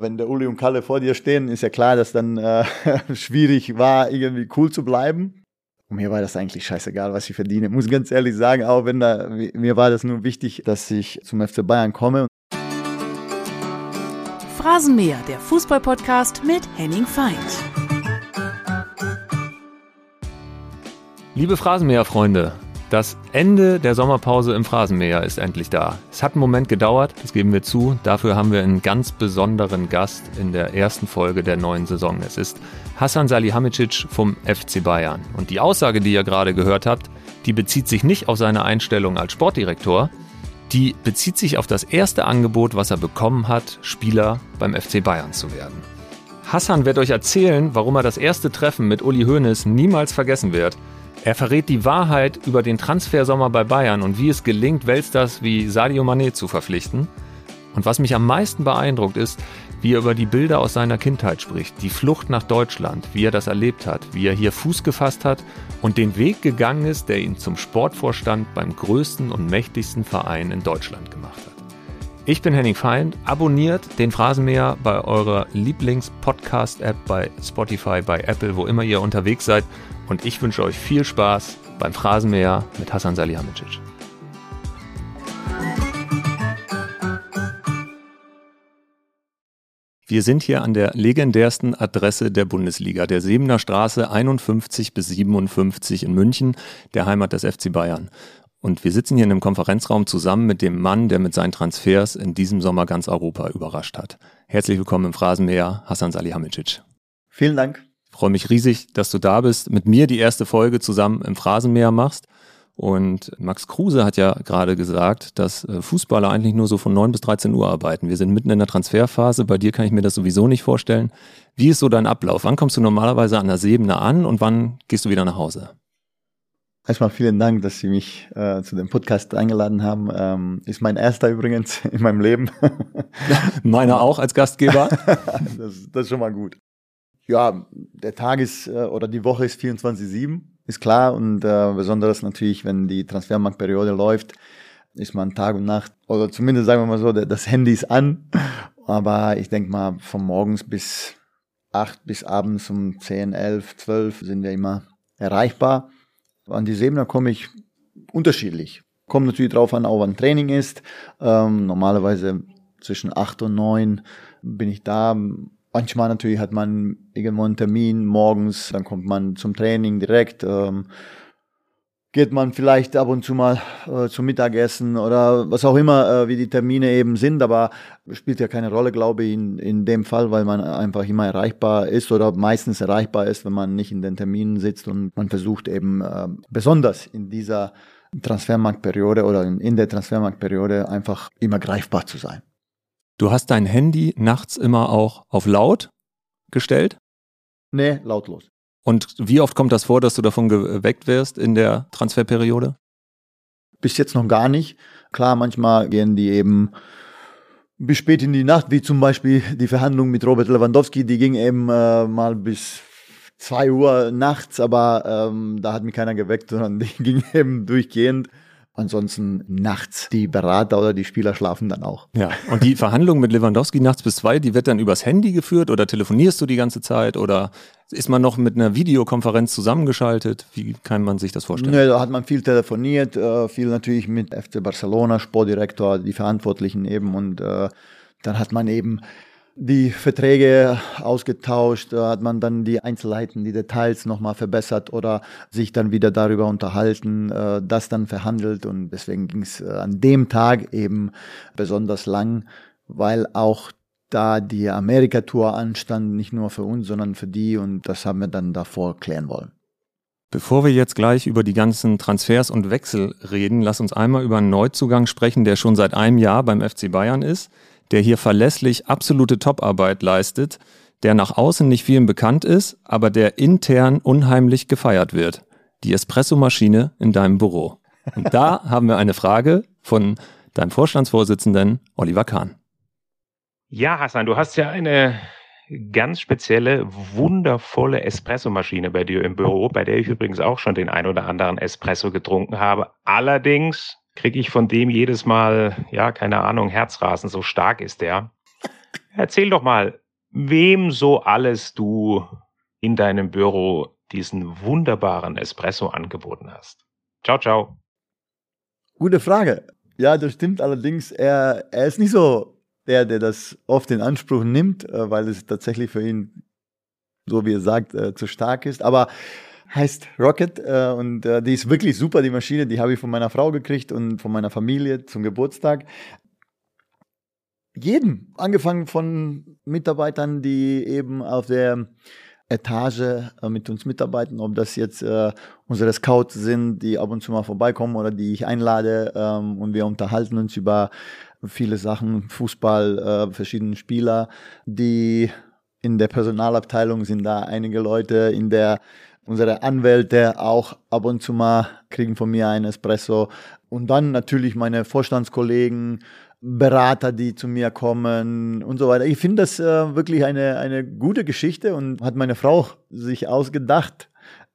Wenn der Uli und Kalle vor dir stehen, ist ja klar, dass dann äh, schwierig war, irgendwie cool zu bleiben. Und mir war das eigentlich scheißegal, was ich verdiene. Muss ganz ehrlich sagen, auch wenn da, mir war das nur wichtig, dass ich zum FC Bayern komme. Phrasenmäher, der Fußballpodcast mit Henning Feind. Liebe Phrasenmäher-Freunde, das Ende der Sommerpause im Phrasenmäher ist endlich da. Es hat einen Moment gedauert, das geben wir zu. Dafür haben wir einen ganz besonderen Gast in der ersten Folge der neuen Saison. Es ist Hassan Salihamidzic vom FC Bayern. Und die Aussage, die ihr gerade gehört habt, die bezieht sich nicht auf seine Einstellung als Sportdirektor, die bezieht sich auf das erste Angebot, was er bekommen hat, Spieler beim FC Bayern zu werden. Hassan wird euch erzählen, warum er das erste Treffen mit Uli Hoeneß niemals vergessen wird er verrät die Wahrheit über den Transfersommer bei Bayern und wie es gelingt, Weltstars wie Sadio Mané zu verpflichten. Und was mich am meisten beeindruckt ist, wie er über die Bilder aus seiner Kindheit spricht, die Flucht nach Deutschland, wie er das erlebt hat, wie er hier Fuß gefasst hat und den Weg gegangen ist, der ihn zum Sportvorstand beim größten und mächtigsten Verein in Deutschland gemacht hat. Ich bin Henning Feind. Abonniert den Phrasenmäher bei eurer Lieblings-Podcast-App, bei Spotify, bei Apple, wo immer ihr unterwegs seid und ich wünsche euch viel Spaß beim Phrasenmäher mit Hassan Salihamidzic. Wir sind hier an der legendärsten Adresse der Bundesliga, der Sebener Straße 51 bis 57 in München, der Heimat des FC Bayern. Und wir sitzen hier in einem Konferenzraum zusammen mit dem Mann, der mit seinen Transfers in diesem Sommer ganz Europa überrascht hat. Herzlich willkommen im Phrasenmäher, Hassan Salihamidzic. Vielen Dank freue mich riesig, dass du da bist, mit mir die erste Folge zusammen im Phrasenmäher machst. Und Max Kruse hat ja gerade gesagt, dass äh, Fußballer eigentlich nur so von 9 bis 13 Uhr arbeiten. Wir sind mitten in der Transferphase. Bei dir kann ich mir das sowieso nicht vorstellen. Wie ist so dein Ablauf? Wann kommst du normalerweise an der Sebene an und wann gehst du wieder nach Hause? Erstmal vielen Dank, dass Sie mich äh, zu dem Podcast eingeladen haben. Ähm, ist mein erster übrigens in meinem Leben. Meiner auch als Gastgeber. das, das ist schon mal gut ja, der Tag ist äh, oder die Woche ist 24-7, ist klar. Und äh, besonders natürlich, wenn die Transfermarktperiode läuft, ist man Tag und Nacht, oder zumindest sagen wir mal so, das Handy ist an. Aber ich denke mal, von morgens bis acht bis abends um 10, 11, 12 sind wir immer erreichbar. An die Sebener komme ich unterschiedlich. Kommt natürlich drauf an, auch wann Training ist. Ähm, normalerweise zwischen acht und neun bin ich da Manchmal natürlich hat man irgendwo einen Termin morgens, dann kommt man zum Training direkt. Ähm, geht man vielleicht ab und zu mal äh, zum Mittagessen oder was auch immer, äh, wie die Termine eben sind, aber spielt ja keine Rolle, glaube ich, in, in dem Fall, weil man einfach immer erreichbar ist oder meistens erreichbar ist, wenn man nicht in den Terminen sitzt und man versucht eben äh, besonders in dieser Transfermarktperiode oder in, in der Transfermarktperiode einfach immer greifbar zu sein. Du hast dein Handy nachts immer auch auf laut gestellt? Nee, lautlos. Und wie oft kommt das vor, dass du davon geweckt wirst in der Transferperiode? Bis jetzt noch gar nicht. Klar, manchmal gehen die eben bis spät in die Nacht, wie zum Beispiel die Verhandlung mit Robert Lewandowski, die ging eben äh, mal bis zwei Uhr nachts, aber ähm, da hat mich keiner geweckt, sondern die ging eben durchgehend. Ansonsten nachts die Berater oder die Spieler schlafen dann auch. Ja, und die Verhandlung mit Lewandowski nachts bis zwei, die wird dann übers Handy geführt oder telefonierst du die ganze Zeit oder ist man noch mit einer Videokonferenz zusammengeschaltet? Wie kann man sich das vorstellen? Nee, da hat man viel telefoniert, äh, viel natürlich mit FC Barcelona, Sportdirektor, die Verantwortlichen eben und äh, dann hat man eben die Verträge ausgetauscht, hat man dann die Einzelheiten, die Details nochmal verbessert oder sich dann wieder darüber unterhalten, äh, das dann verhandelt. Und deswegen ging es äh, an dem Tag eben besonders lang, weil auch da die Amerika-Tour anstand, nicht nur für uns, sondern für die. Und das haben wir dann davor klären wollen. Bevor wir jetzt gleich über die ganzen Transfers und Wechsel reden, lass uns einmal über einen Neuzugang sprechen, der schon seit einem Jahr beim FC Bayern ist der hier verlässlich absolute Toparbeit leistet, der nach außen nicht vielen bekannt ist, aber der intern unheimlich gefeiert wird. Die Espressomaschine in deinem Büro. Und da haben wir eine Frage von deinem Vorstandsvorsitzenden Oliver Kahn. Ja, Hassan, du hast ja eine ganz spezielle, wundervolle Espressomaschine bei dir im Büro, bei der ich übrigens auch schon den ein oder anderen Espresso getrunken habe. Allerdings kriege ich von dem jedes Mal, ja, keine Ahnung, Herzrasen, so stark ist der. Erzähl doch mal, wem so alles du in deinem Büro diesen wunderbaren Espresso angeboten hast. Ciao, ciao. Gute Frage. Ja, das stimmt allerdings. Er, er ist nicht so der, der das oft in Anspruch nimmt, äh, weil es tatsächlich für ihn, so wie er sagt, äh, zu stark ist. Aber heißt Rocket äh, und die ist wirklich super, die Maschine. Die habe ich von meiner Frau gekriegt und von meiner Familie zum Geburtstag jedem, angefangen von Mitarbeitern, die eben auf der Etage äh, mit uns mitarbeiten, ob das jetzt äh, unsere Scouts sind, die ab und zu mal vorbeikommen oder die ich einlade ähm, und wir unterhalten uns über viele Sachen, Fußball, äh, verschiedene Spieler, die in der Personalabteilung sind da einige Leute, in der unsere Anwälte auch ab und zu mal kriegen von mir ein Espresso und dann natürlich meine Vorstandskollegen, Berater, die zu mir kommen und so weiter. Ich finde das äh, wirklich eine, eine gute Geschichte und hat meine Frau sich ausgedacht,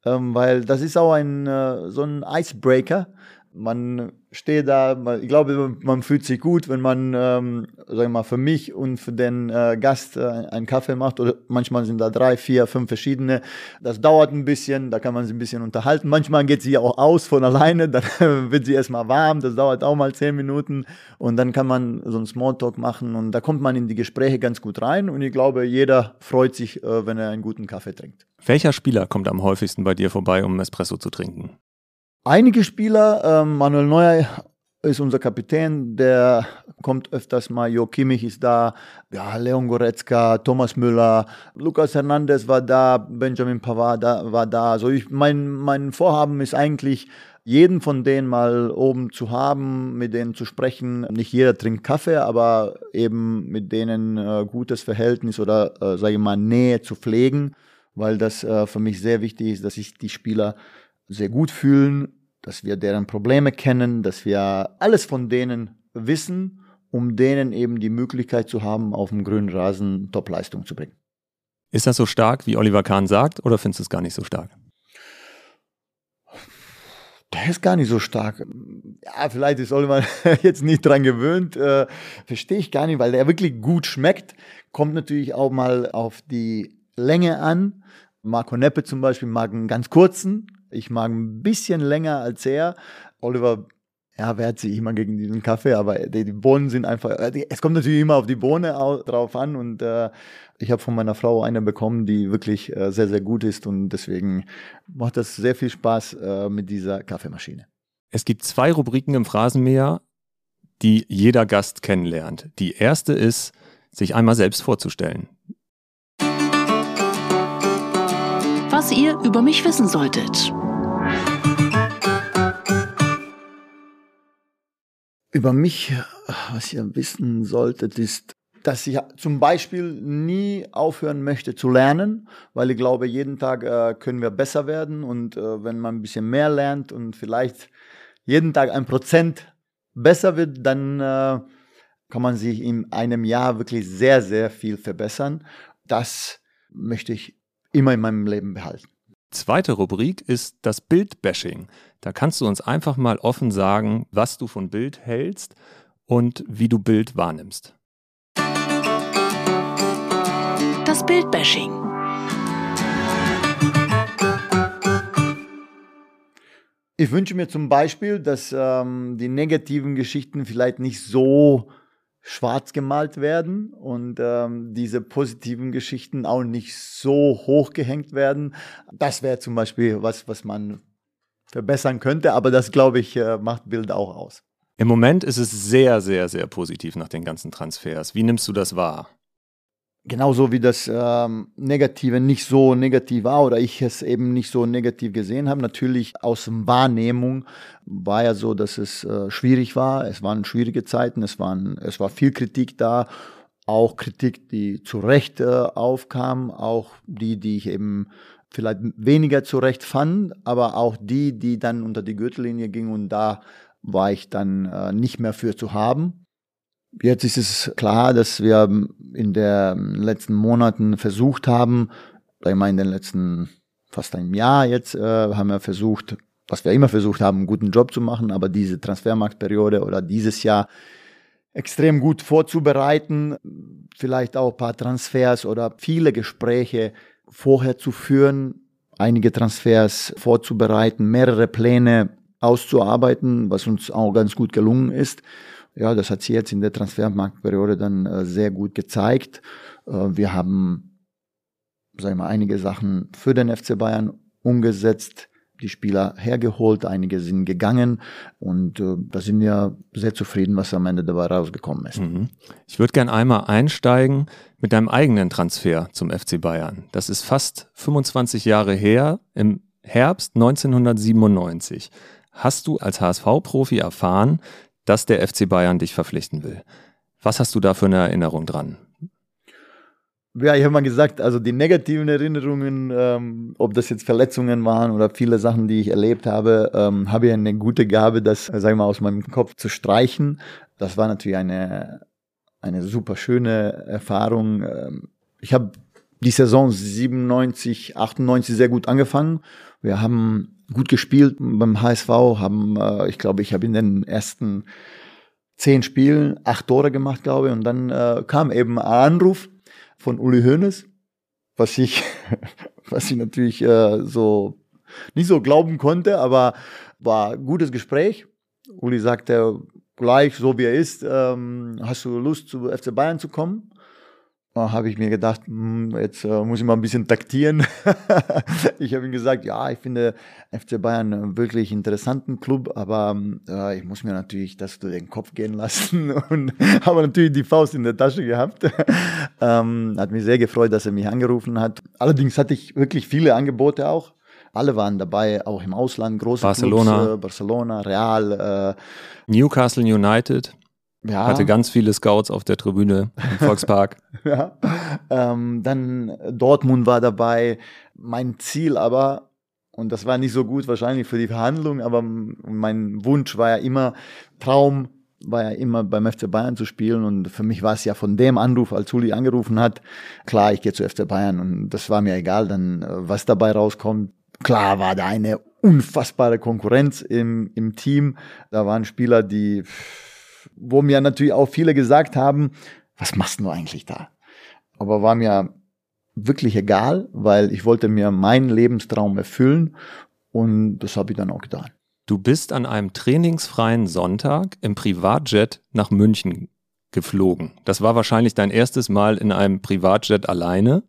ähm, weil das ist auch ein, äh, so ein Icebreaker. Man stehe da, ich glaube, man fühlt sich gut, wenn man, ähm, sag ich mal, für mich und für den äh, Gast äh, einen Kaffee macht. Oder manchmal sind da drei, vier, fünf verschiedene. Das dauert ein bisschen, da kann man sich ein bisschen unterhalten. Manchmal geht sie auch aus von alleine, dann wird sie erstmal warm, das dauert auch mal zehn Minuten. Und dann kann man so einen Smalltalk machen und da kommt man in die Gespräche ganz gut rein. Und ich glaube, jeder freut sich, äh, wenn er einen guten Kaffee trinkt. Welcher Spieler kommt am häufigsten bei dir vorbei, um Espresso zu trinken? Einige Spieler, ähm, Manuel Neuer ist unser Kapitän, der kommt öfters mal, Jo Kimmich ist da, ja, Leon Goretzka, Thomas Müller, Lucas Hernandez war da, Benjamin Pavard war da. Also ich, mein, mein Vorhaben ist eigentlich, jeden von denen mal oben zu haben, mit denen zu sprechen. Nicht jeder trinkt Kaffee, aber eben mit denen äh, gutes Verhältnis oder, äh, sage ich mal, Nähe zu pflegen, weil das äh, für mich sehr wichtig ist, dass ich die Spieler sehr gut fühlen, dass wir deren Probleme kennen, dass wir alles von denen wissen, um denen eben die Möglichkeit zu haben, auf dem grünen Rasen Topleistung zu bringen. Ist das so stark, wie Oliver Kahn sagt, oder findest du es gar nicht so stark? Der ist gar nicht so stark. Ja, vielleicht ist Oliver jetzt nicht dran gewöhnt. Äh, Verstehe ich gar nicht, weil der wirklich gut schmeckt. Kommt natürlich auch mal auf die Länge an. Marco Neppe zum Beispiel mag einen ganz kurzen, ich mag ein bisschen länger als er. Oliver ja, wehrt sich immer gegen diesen Kaffee, aber die, Bohnen sind einfach, äh, es kommt natürlich immer auf die Bohne drauf an und äh, ich habe von meiner Frau eine bekommen, die wirklich äh, sehr, sehr gut ist und deswegen macht das sehr viel Spaß äh, mit dieser Kaffeemaschine. Es gibt zwei Rubriken im Phrasenmäher, die jeder Gast kennenlernt. Die erste ist, sich einmal selbst vorzustellen. Was ihr über mich wissen solltet. Über mich, was ihr wissen solltet, ist, dass ich zum Beispiel nie aufhören möchte zu lernen, weil ich glaube, jeden Tag äh, können wir besser werden und äh, wenn man ein bisschen mehr lernt und vielleicht jeden Tag ein Prozent besser wird, dann äh, kann man sich in einem Jahr wirklich sehr, sehr viel verbessern. Das möchte ich immer in meinem Leben behalten. Zweite Rubrik ist das Bildbashing. Da kannst du uns einfach mal offen sagen, was du von Bild hältst und wie du Bild wahrnimmst. Das Bildbashing. Ich wünsche mir zum Beispiel, dass ähm, die negativen Geschichten vielleicht nicht so schwarz gemalt werden und ähm, diese positiven Geschichten auch nicht so hoch gehängt werden. Das wäre zum Beispiel was, was man verbessern könnte, aber das, glaube ich, äh, macht Bild auch aus. Im Moment ist es sehr, sehr, sehr positiv nach den ganzen Transfers. Wie nimmst du das wahr? genauso wie das ähm, Negative nicht so negativ war oder ich es eben nicht so negativ gesehen habe. Natürlich aus Wahrnehmung war ja so, dass es äh, schwierig war. Es waren schwierige Zeiten, es, waren, es war viel Kritik da, auch Kritik, die zu Recht äh, aufkam, auch die, die ich eben vielleicht weniger zu Recht fand, aber auch die, die dann unter die Gürtellinie gingen und da war ich dann äh, nicht mehr für zu haben. Jetzt ist es klar, dass wir in den letzten Monaten versucht haben, ich meine in den letzten fast einem Jahr jetzt, äh, haben wir versucht, was wir immer versucht haben, einen guten Job zu machen, aber diese Transfermarktperiode oder dieses Jahr extrem gut vorzubereiten, vielleicht auch ein paar Transfers oder viele Gespräche vorher zu führen, einige Transfers vorzubereiten, mehrere Pläne auszuarbeiten, was uns auch ganz gut gelungen ist. Ja, das hat sich jetzt in der Transfermarktperiode dann äh, sehr gut gezeigt. Äh, wir haben, sagen wir mal, einige Sachen für den FC Bayern umgesetzt, die Spieler hergeholt, einige sind gegangen und äh, da sind wir sehr zufrieden, was am Ende dabei rausgekommen ist. Mhm. Ich würde gerne einmal einsteigen mit deinem eigenen Transfer zum FC Bayern. Das ist fast 25 Jahre her, im Herbst 1997. Hast du als HSV-Profi erfahren, dass der FC Bayern dich verpflichten will? Was hast du da für eine Erinnerung dran? Ja, ich habe mal gesagt, also die negativen Erinnerungen, ähm, ob das jetzt Verletzungen waren oder viele Sachen, die ich erlebt habe, ähm, habe ich eine gute Gabe, das, sagen wir mal, aus meinem Kopf zu streichen. Das war natürlich eine, eine super schöne Erfahrung. Ähm, ich habe die Saison 97, 98 sehr gut angefangen. Wir haben gut gespielt beim HSV, haben, äh, ich glaube, ich habe in den ersten zehn Spielen acht Tore gemacht, glaube ich, und dann äh, kam eben ein Anruf von Uli Hoeneß, was ich, was ich natürlich äh, so nicht so glauben konnte, aber war ein gutes Gespräch. Uli sagte gleich, so wie er ist, ähm, hast du Lust zu FC Bayern zu kommen? Habe ich mir gedacht, hm, jetzt äh, muss ich mal ein bisschen taktieren. ich habe ihm gesagt, ja, ich finde FC Bayern einen wirklich interessanten Club, aber äh, ich muss mir natürlich das durch den Kopf gehen lassen und habe natürlich die Faust in der Tasche gehabt. ähm, hat mich sehr gefreut, dass er mich angerufen hat. Allerdings hatte ich wirklich viele Angebote auch. Alle waren dabei, auch im Ausland, große Barcelona, Clubs, äh, Barcelona, Real, äh, Newcastle United. Ja. Hatte ganz viele Scouts auf der Tribüne im Volkspark. ja. Ähm, dann Dortmund war dabei. Mein Ziel aber, und das war nicht so gut wahrscheinlich für die Verhandlungen, aber mein Wunsch war ja immer, Traum war ja immer beim FC Bayern zu spielen und für mich war es ja von dem Anruf, als Uli angerufen hat, klar, ich gehe zu FC Bayern und das war mir egal, dann äh, was dabei rauskommt. Klar war da eine unfassbare Konkurrenz im, im Team. Da waren Spieler, die wo mir natürlich auch viele gesagt haben, was machst du eigentlich da? Aber war mir wirklich egal, weil ich wollte mir meinen Lebenstraum erfüllen und das habe ich dann auch getan. Du bist an einem trainingsfreien Sonntag im Privatjet nach München geflogen. Das war wahrscheinlich dein erstes Mal in einem Privatjet alleine.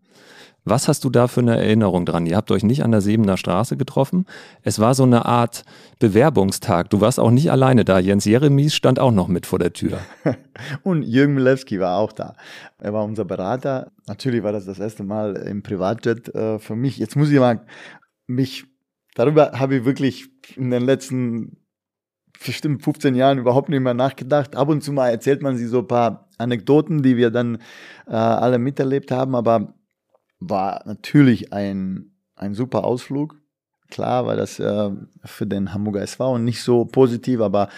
Was hast du da für eine Erinnerung dran? Ihr habt euch nicht an der Sebener Straße getroffen. Es war so eine Art Bewerbungstag. Du warst auch nicht alleine da. Jens Jeremies stand auch noch mit vor der Tür. Und Jürgen Milewski war auch da. Er war unser Berater. Natürlich war das das erste Mal im Privatjet äh, für mich. Jetzt muss ich mal mich, darüber habe ich wirklich in den letzten bestimmt 15 Jahren überhaupt nicht mehr nachgedacht. Ab und zu mal erzählt man sich so ein paar Anekdoten, die wir dann äh, alle miterlebt haben, aber war natürlich ein, ein super Ausflug. Klar war das äh, für den Hamburger SV nicht so positiv, aber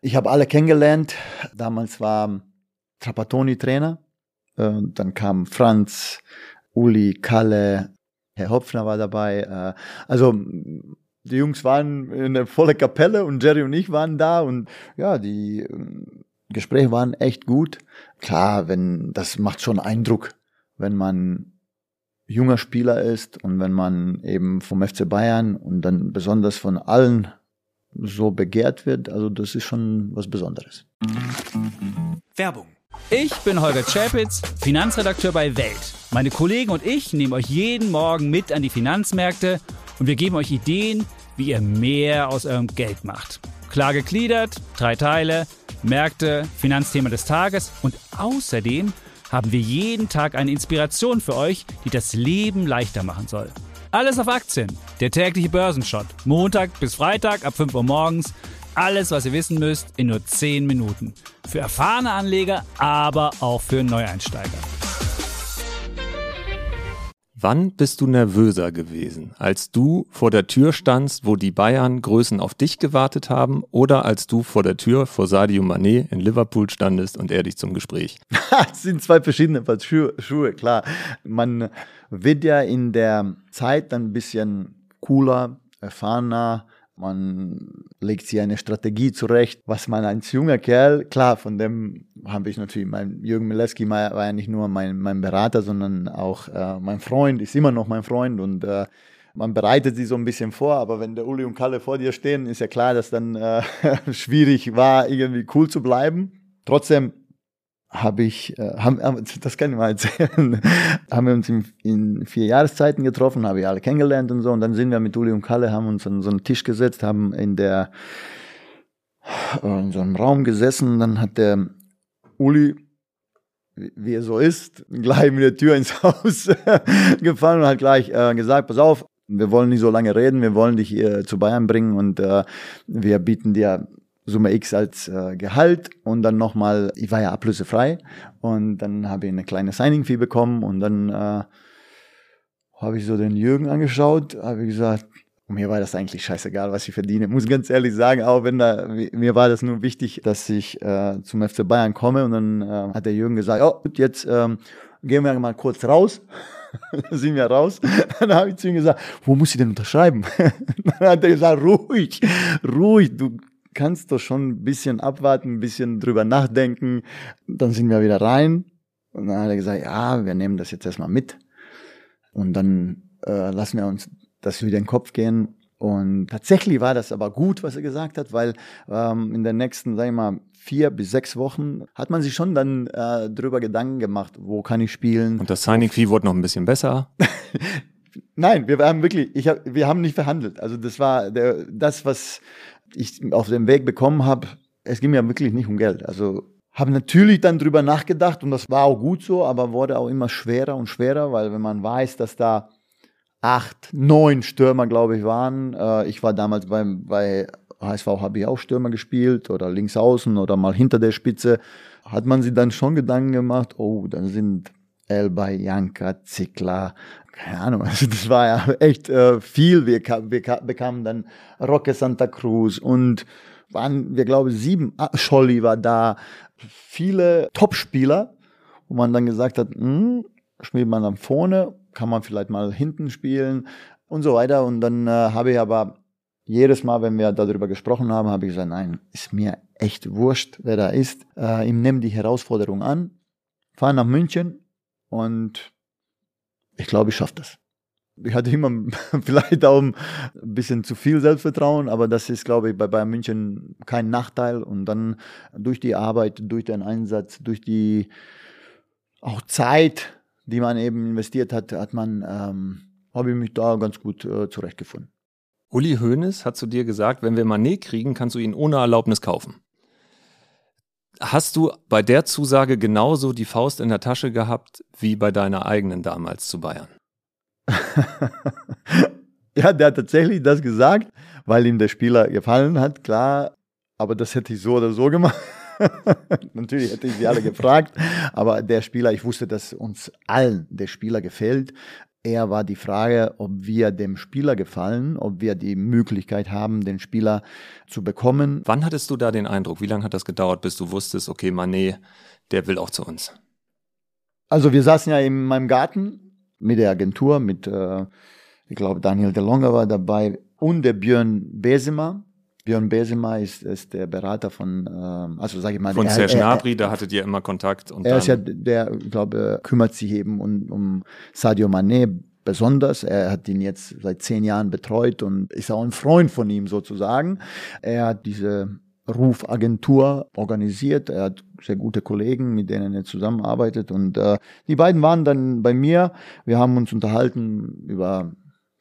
ich habe alle kennengelernt. Damals war Trapattoni Trainer. Äh, dann kam Franz, Uli, Kalle, Herr Hopfner war dabei. Äh, also die Jungs waren in der volle Kapelle und Jerry und ich waren da und ja, die äh, Gespräche waren echt gut. Klar, wenn das macht schon Eindruck, wenn man junger Spieler ist und wenn man eben vom FC Bayern und dann besonders von allen so begehrt wird, also das ist schon was Besonderes. Werbung. Ich bin Holger Czapitz, Finanzredakteur bei Welt. Meine Kollegen und ich nehmen euch jeden Morgen mit an die Finanzmärkte und wir geben euch Ideen, wie ihr mehr aus eurem Geld macht. Klar gegliedert, drei Teile, Märkte, Finanzthema des Tages und außerdem haben wir jeden Tag eine Inspiration für euch, die das Leben leichter machen soll. Alles auf Aktien, der tägliche Börsenshot. Montag bis Freitag ab 5 Uhr morgens. Alles, was ihr wissen müsst, in nur 10 Minuten. Für erfahrene Anleger, aber auch für Neueinsteiger. Wann bist du nervöser gewesen? Als du vor der Tür standst, wo die Bayern Größen auf dich gewartet haben oder als du vor der Tür vor Sadio Mané in Liverpool standest und er dich zum Gespräch? das sind zwei verschiedene Schuhe, Schuhe, klar. Man wird ja in der Zeit dann ein bisschen cooler, erfahrener, Man legt sich eine Strategie zurecht, was man als junger Kerl, klar, von dem habe ich natürlich, mein Jürgen Mileski war ja nicht nur mein, mein Berater, sondern auch äh, mein Freund, ist immer noch mein Freund und äh, man bereitet sich so ein bisschen vor, aber wenn der Uli und Kalle vor dir stehen, ist ja klar, dass dann äh, schwierig war, irgendwie cool zu bleiben. Trotzdem habe ich, äh, haben, das kann ich mal erzählen, haben wir uns in, in, vier Jahreszeiten getroffen, habe ich alle kennengelernt und so. Und dann sind wir mit Uli und Kalle, haben uns an so einen Tisch gesetzt, haben in der, in so einem Raum gesessen. Dann hat der Uli, wie er so ist, gleich mit der Tür ins Haus gefallen und hat gleich äh, gesagt, pass auf, wir wollen nicht so lange reden, wir wollen dich hier zu Bayern bringen und äh, wir bieten dir Summe X als äh, Gehalt und dann nochmal, ich war ja ablösefrei und dann habe ich eine kleine Signing-Fee bekommen und dann äh, habe ich so den Jürgen angeschaut, habe ich gesagt, mir war das eigentlich scheißegal, was ich verdiene. Muss ganz ehrlich sagen, auch wenn da, mir war das nur wichtig, dass ich äh, zum FC Bayern komme und dann äh, hat der Jürgen gesagt, oh, jetzt ähm, gehen wir mal kurz raus. dann sind wir raus. Dann habe ich zu ihm gesagt, wo muss ich denn unterschreiben? dann hat er gesagt, ruhig, ruhig, du kannst doch schon ein bisschen abwarten, ein bisschen drüber nachdenken. Dann sind wir wieder rein. Und dann hat er gesagt, ja, wir nehmen das jetzt erstmal mit. Und dann äh, lassen wir uns das wieder in den Kopf gehen. Und tatsächlich war das aber gut, was er gesagt hat, weil ähm, in den nächsten, sag ich mal, vier bis sechs Wochen hat man sich schon dann äh, drüber Gedanken gemacht, wo kann ich spielen. Und das Signing Fee wurde noch ein bisschen besser. Nein, wir haben wirklich, ich hab, wir haben nicht verhandelt. Also das war der, das, was ich auf dem Weg bekommen habe, es ging mir wirklich nicht um Geld. Also habe natürlich dann drüber nachgedacht und das war auch gut so, aber wurde auch immer schwerer und schwerer, weil wenn man weiß, dass da acht, neun Stürmer, glaube ich, waren. Äh, ich war damals beim, bei HSV habe ich auch Stürmer gespielt oder links außen oder mal hinter der Spitze. Hat man sich dann schon Gedanken gemacht, oh, dann sind Elba, Janka, Zickler, keine Ahnung, also das war ja echt äh, viel. Wir, wir bekamen dann Roque Santa Cruz und waren, wir glaube sieben, ah, Scholli war da, viele Topspieler, wo man dann gesagt hat, hm, spielt man dann vorne, kann man vielleicht mal hinten spielen und so weiter. Und dann äh, habe ich aber jedes Mal, wenn wir darüber gesprochen haben, habe ich gesagt, nein, ist mir echt wurscht, wer da ist. Äh, ich nehme die Herausforderung an, fahre nach München und ich glaube, ich schaffe das. Ich hatte immer vielleicht auch ein bisschen zu viel Selbstvertrauen, aber das ist, glaube ich, bei Bayern München kein Nachteil. Und dann durch die Arbeit, durch den Einsatz, durch die auch Zeit, die man eben investiert hat, hat man, ähm, habe ich mich da ganz gut äh, zurechtgefunden. Uli Hoeneß hat zu dir gesagt, wenn wir Manet kriegen, kannst du ihn ohne Erlaubnis kaufen. Hast du bei der Zusage genauso die Faust in der Tasche gehabt wie bei deiner eigenen damals zu Bayern? ja, der hat tatsächlich das gesagt, weil ihm der Spieler gefallen hat, klar. Aber das hätte ich so oder so gemacht. Natürlich hätte ich sie alle gefragt, aber der Spieler, ich wusste, dass uns allen der Spieler gefällt. Eher war die Frage, ob wir dem Spieler gefallen, ob wir die Möglichkeit haben, den Spieler zu bekommen. Wann hattest du da den Eindruck? Wie lange hat das gedauert, bis du wusstest, okay, Manet, der will auch zu uns? Also wir saßen ja in meinem Garten mit der Agentur, mit, äh, ich glaube, Daniel DeLonga war dabei und der Björn Besema. Björn Besema ist, ist der Berater von, ähm, also sage ich mal, von Serge Gnabry, da hattet ihr immer Kontakt. Und er ist ja der, ich glaube, kümmert sich eben um, um Sadio Mané besonders. Er hat ihn jetzt seit zehn Jahren betreut und ist auch ein Freund von ihm sozusagen. Er hat diese Rufagentur organisiert. Er hat sehr gute Kollegen, mit denen er zusammenarbeitet. Und äh, die beiden waren dann bei mir. Wir haben uns unterhalten über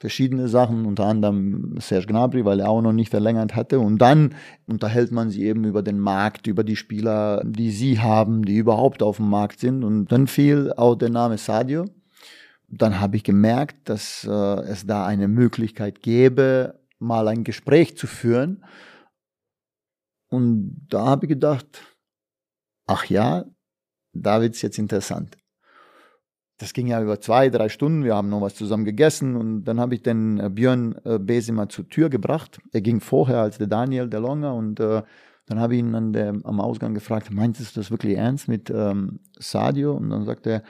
verschiedene Sachen, unter anderem Serge Gnabry, weil er auch noch nicht verlängert hatte. Und dann unterhält man sich eben über den Markt, über die Spieler, die sie haben, die überhaupt auf dem Markt sind. Und dann fiel auch der Name Sadio. Dann habe ich gemerkt, dass äh, es da eine Möglichkeit gäbe, mal ein Gespräch zu führen. Und da habe ich gedacht, ach ja, da wird's jetzt interessant das ging ja über zwei, drei Stunden. Wir haben noch was zusammen gegessen und dann habe ich den äh, Björn äh, zur Tür gebracht. Er ging vorher als der Daniel der Longer und äh, dann habe ich ihn an der, am Ausgang gefragt, meintest du das wirklich ernst mit ähm, Sadio? Und dann sagt er,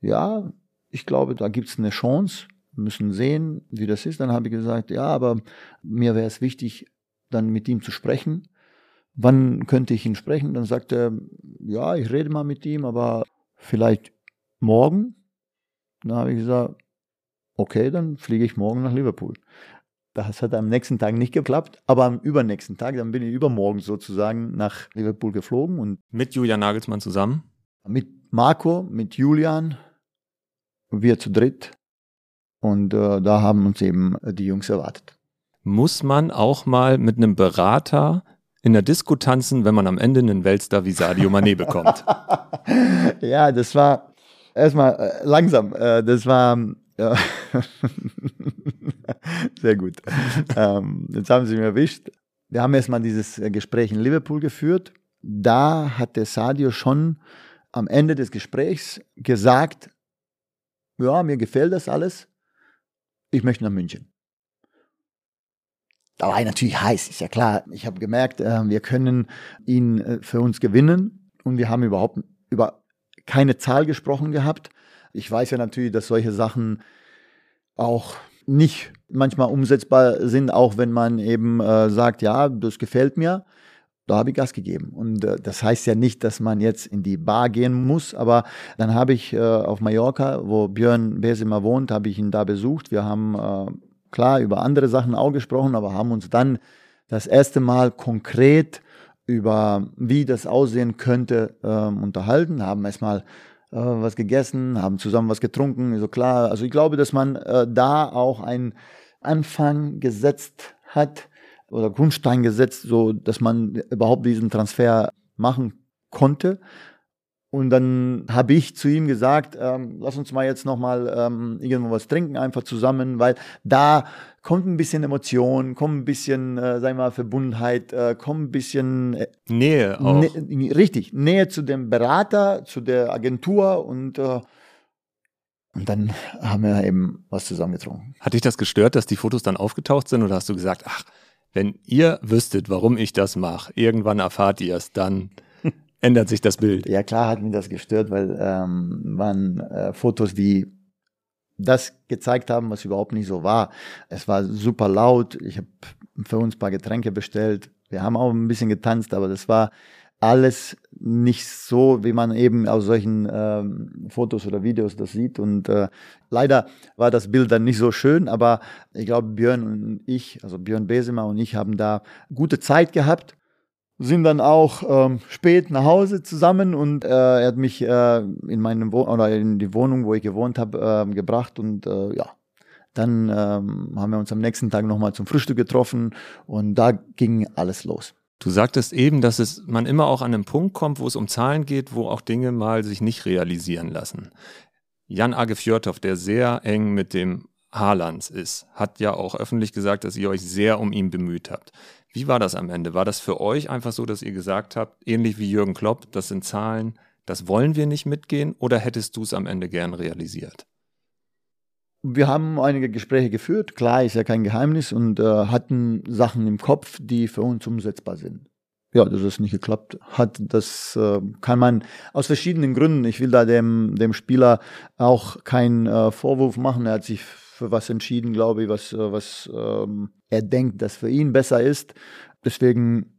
ja, ich glaube, da gibt es eine Chance, wir müssen sehen, wie das ist. Dann habe ich gesagt, ja, aber mir wäre es wichtig, dann mit ihm zu sprechen. Wann könnte ich ihn sprechen? Dann sagt er, ja, ich rede mal mit ihm, aber vielleicht morgen. Dann habe ich gesagt, okay, dann fliege ich morgen nach Liverpool. Das hat am nächsten Tag nicht geklappt, aber am übernächsten Tag, dann bin ich übermorgen sozusagen nach Liverpool geflogen und mit Julian Nagelsmann zusammen? Mit Marco, mit Julian, wir zu dritt. Und äh, da haben uns eben die Jungs erwartet. Muss man auch mal mit einem Berater in der Disco tanzen, wenn man am Ende einen Weltstar wie Sadio Mané bekommt? ja, das war erstmal äh, langsam. Äh, das war ja. Sehr gut. ähm, jetzt haben Sie mich erwischt. Wir haben erstmal dieses Gespräch in Liverpool geführt. Da hat der Sadio schon am Ende des Gesprächs gesagt, ja, mir gefällt das alles. Ich möchte nach München. Da war ich natürlich heiß, ist ja klar. Ich habe gemerkt, äh, wir können ihn äh, für uns gewinnen und wir haben überhaupt über keine Zahl gesprochen gehabt. Ich weiß ja natürlich, dass solche Sachen auch nicht manchmal umsetzbar sind, auch wenn man eben äh, sagt, ja, das gefällt mir. Da habe ich Gas gegeben. Und äh, das heißt ja nicht, dass man jetzt in die Bar gehen muss, aber dann habe ich äh, auf Mallorca, wo Björn Besima wohnt, habe ich ihn da besucht. Wir haben äh, klar über andere Sachen auch gesprochen, aber haben uns dann das erste Mal konkret über wie das aussehen könnte ähm, unterhalten, haben erstmal äh, was gegessen, haben zusammen was getrunken, so klar. Also ich glaube, dass man äh, da auch einen Anfang gesetzt hat oder Grundstein gesetzt, so dass man überhaupt diesen Transfer machen konnte. Und dann habe ich zu ihm gesagt, ähm, lass uns mal jetzt nochmal ähm, irgendwo was trinken, einfach zusammen, weil da kommt ein bisschen Emotion, kommt ein bisschen, äh, sagen wir mal, Verbundenheit, äh, kommt ein bisschen äh, Nähe auch. Ne, richtig, Nähe zu dem Berater, zu der Agentur und äh, und dann haben wir eben was zusammen getrunken. Hat dich das gestört, dass die Fotos dann aufgetaucht sind oder hast du gesagt, ach, wenn ihr wüsstet, warum ich das mache, irgendwann erfahrt ihr es, dann ändert sich das Bild. Ja, klar hat mich das gestört, weil ähm, waren äh, Fotos, die das gezeigt haben, was überhaupt nicht so war. Es war super laut. Ich habe für uns ein paar Getränke bestellt. Wir haben auch ein bisschen getanzt, aber das war alles nicht so, wie man eben aus solchen ähm, Fotos oder Videos das sieht. Und äh, leider war das Bild dann nicht so schön, aber ich glaube, Björn und ich, also Björn Besemer und ich haben da gute Zeit gehabt sind dann auch ähm, spät nach Hause zusammen und äh, er hat mich äh, in meinem Wo oder in die Wohnung, wo ich gewohnt habe, äh, gebracht und äh, ja, dann ähm, haben wir uns am nächsten Tag nochmal zum Frühstück getroffen und da ging alles los. Du sagtest eben, dass es man immer auch an einen Punkt kommt, wo es um Zahlen geht, wo auch Dinge mal sich nicht realisieren lassen. Jan Age Fjörtov, der sehr eng mit dem Haalands ist, hat ja auch öffentlich gesagt, dass ihr euch sehr um ihn bemüht habt. Wie war das am Ende? War das für euch einfach so, dass ihr gesagt habt, ähnlich wie Jürgen Klopp, das sind Zahlen, das wollen wir nicht mitgehen oder hättest du es am Ende gern realisiert? Wir haben einige Gespräche geführt, klar ist ja kein Geheimnis und äh, hatten Sachen im Kopf, die für uns umsetzbar sind. Ja, dass es nicht geklappt hat, das äh, kann man aus verschiedenen Gründen. Ich will da dem, dem Spieler auch keinen äh, Vorwurf machen. Er hat sich für was entschieden, glaube ich, was, äh, was ähm, er denkt, dass für ihn besser ist. Deswegen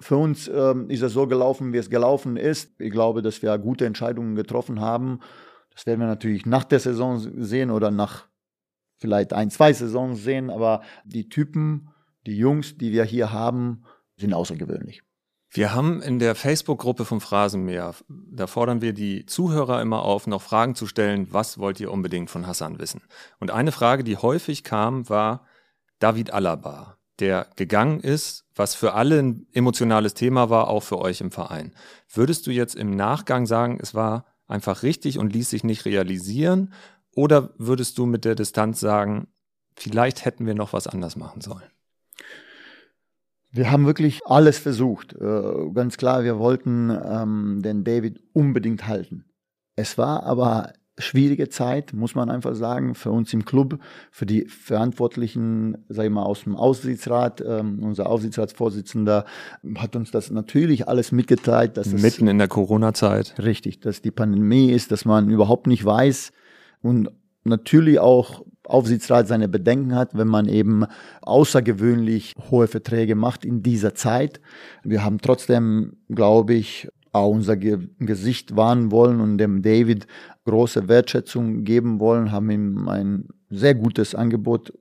für uns ähm, ist es so gelaufen, wie es gelaufen ist. Ich glaube, dass wir gute Entscheidungen getroffen haben. Das werden wir natürlich nach der Saison sehen oder nach vielleicht ein, zwei Saisons sehen. Aber die Typen, die Jungs, die wir hier haben, sind außergewöhnlich. Wir haben in der Facebook-Gruppe vom Phrasenmäher, da fordern wir die Zuhörer immer auf, noch Fragen zu stellen, was wollt ihr unbedingt von Hassan wissen? Und eine Frage, die häufig kam, war David Alaba, der gegangen ist, was für alle ein emotionales Thema war, auch für euch im Verein. Würdest du jetzt im Nachgang sagen, es war einfach richtig und ließ sich nicht realisieren? Oder würdest du mit der Distanz sagen, vielleicht hätten wir noch was anders machen sollen? Wir haben wirklich alles versucht. Äh, ganz klar, wir wollten ähm, den David unbedingt halten. Es war aber schwierige Zeit, muss man einfach sagen, für uns im Club, für die Verantwortlichen, sag ich mal, aus dem Aufsichtsrat. Ähm, unser Aufsichtsratsvorsitzender hat uns das natürlich alles mitgeteilt. Dass Mitten es, in der Corona-Zeit. Richtig, dass die Pandemie ist, dass man überhaupt nicht weiß und natürlich auch Aufsichtsrat seine Bedenken hat, wenn man eben außergewöhnlich hohe Verträge macht in dieser Zeit. Wir haben trotzdem, glaube ich, auch unser Ge Gesicht wahren wollen und dem David große Wertschätzung geben wollen, haben ihm ein sehr gutes Angebot,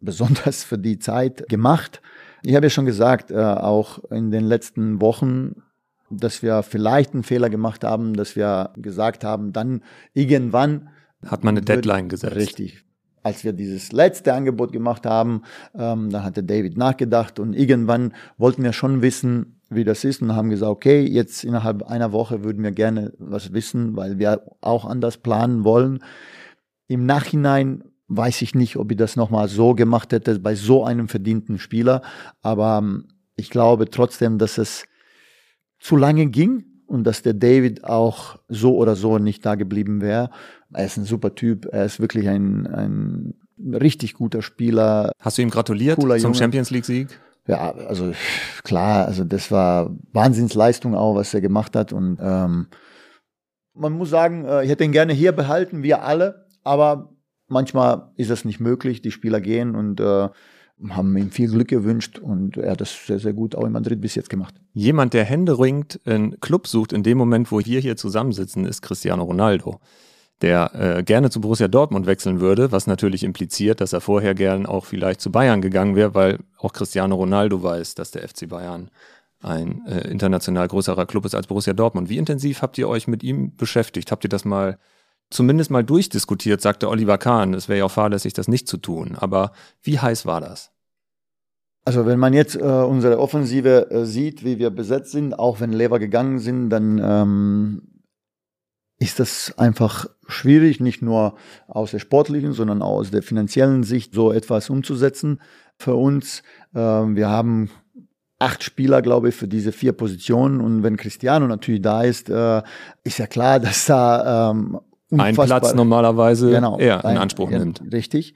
besonders für die Zeit, gemacht. Ich habe ja schon gesagt, äh, auch in den letzten Wochen, dass wir vielleicht einen Fehler gemacht haben, dass wir gesagt haben, dann irgendwann hat man eine Deadline gesetzt. Richtig. Als wir dieses letzte Angebot gemacht haben, ähm, da hatte David nachgedacht und irgendwann wollten wir schon wissen, wie das ist und haben gesagt, okay, jetzt innerhalb einer Woche würden wir gerne was wissen, weil wir auch anders planen wollen. Im Nachhinein weiß ich nicht, ob ich das nochmal so gemacht hätte bei so einem verdienten Spieler, aber ähm, ich glaube trotzdem, dass es zu lange ging und dass der David auch so oder so nicht da geblieben wäre. Er ist ein super Typ, er ist wirklich ein, ein richtig guter Spieler. Hast du ihm gratuliert zum Junge. Champions League Sieg? Ja, also klar, also das war Wahnsinnsleistung auch, was er gemacht hat. Und ähm, man muss sagen, äh, ich hätte ihn gerne hier behalten, wir alle, aber manchmal ist das nicht möglich. Die Spieler gehen und äh, haben ihm viel Glück gewünscht und er hat das sehr, sehr gut auch in Madrid bis jetzt gemacht. Jemand, der händeringend einen Club sucht, in dem Moment, wo wir hier zusammensitzen, ist Cristiano Ronaldo der äh, gerne zu Borussia Dortmund wechseln würde, was natürlich impliziert, dass er vorher gern auch vielleicht zu Bayern gegangen wäre, weil auch Cristiano Ronaldo weiß, dass der FC Bayern ein äh, international größerer Club ist als Borussia Dortmund. Wie intensiv habt ihr euch mit ihm beschäftigt? Habt ihr das mal zumindest mal durchdiskutiert, sagte Oliver Kahn. Es wäre ja auch fahrlässig, das nicht zu tun. Aber wie heiß war das? Also wenn man jetzt äh, unsere Offensive äh, sieht, wie wir besetzt sind, auch wenn Lever gegangen sind, dann ähm, ist das einfach schwierig, nicht nur aus der sportlichen, sondern auch aus der finanziellen Sicht so etwas umzusetzen für uns. Ähm, wir haben acht Spieler, glaube ich, für diese vier Positionen. Und wenn Cristiano natürlich da ist, äh, ist ja klar, dass da ähm, ein Platz normalerweise genau, er in Anspruch ein, nimmt. Richtig.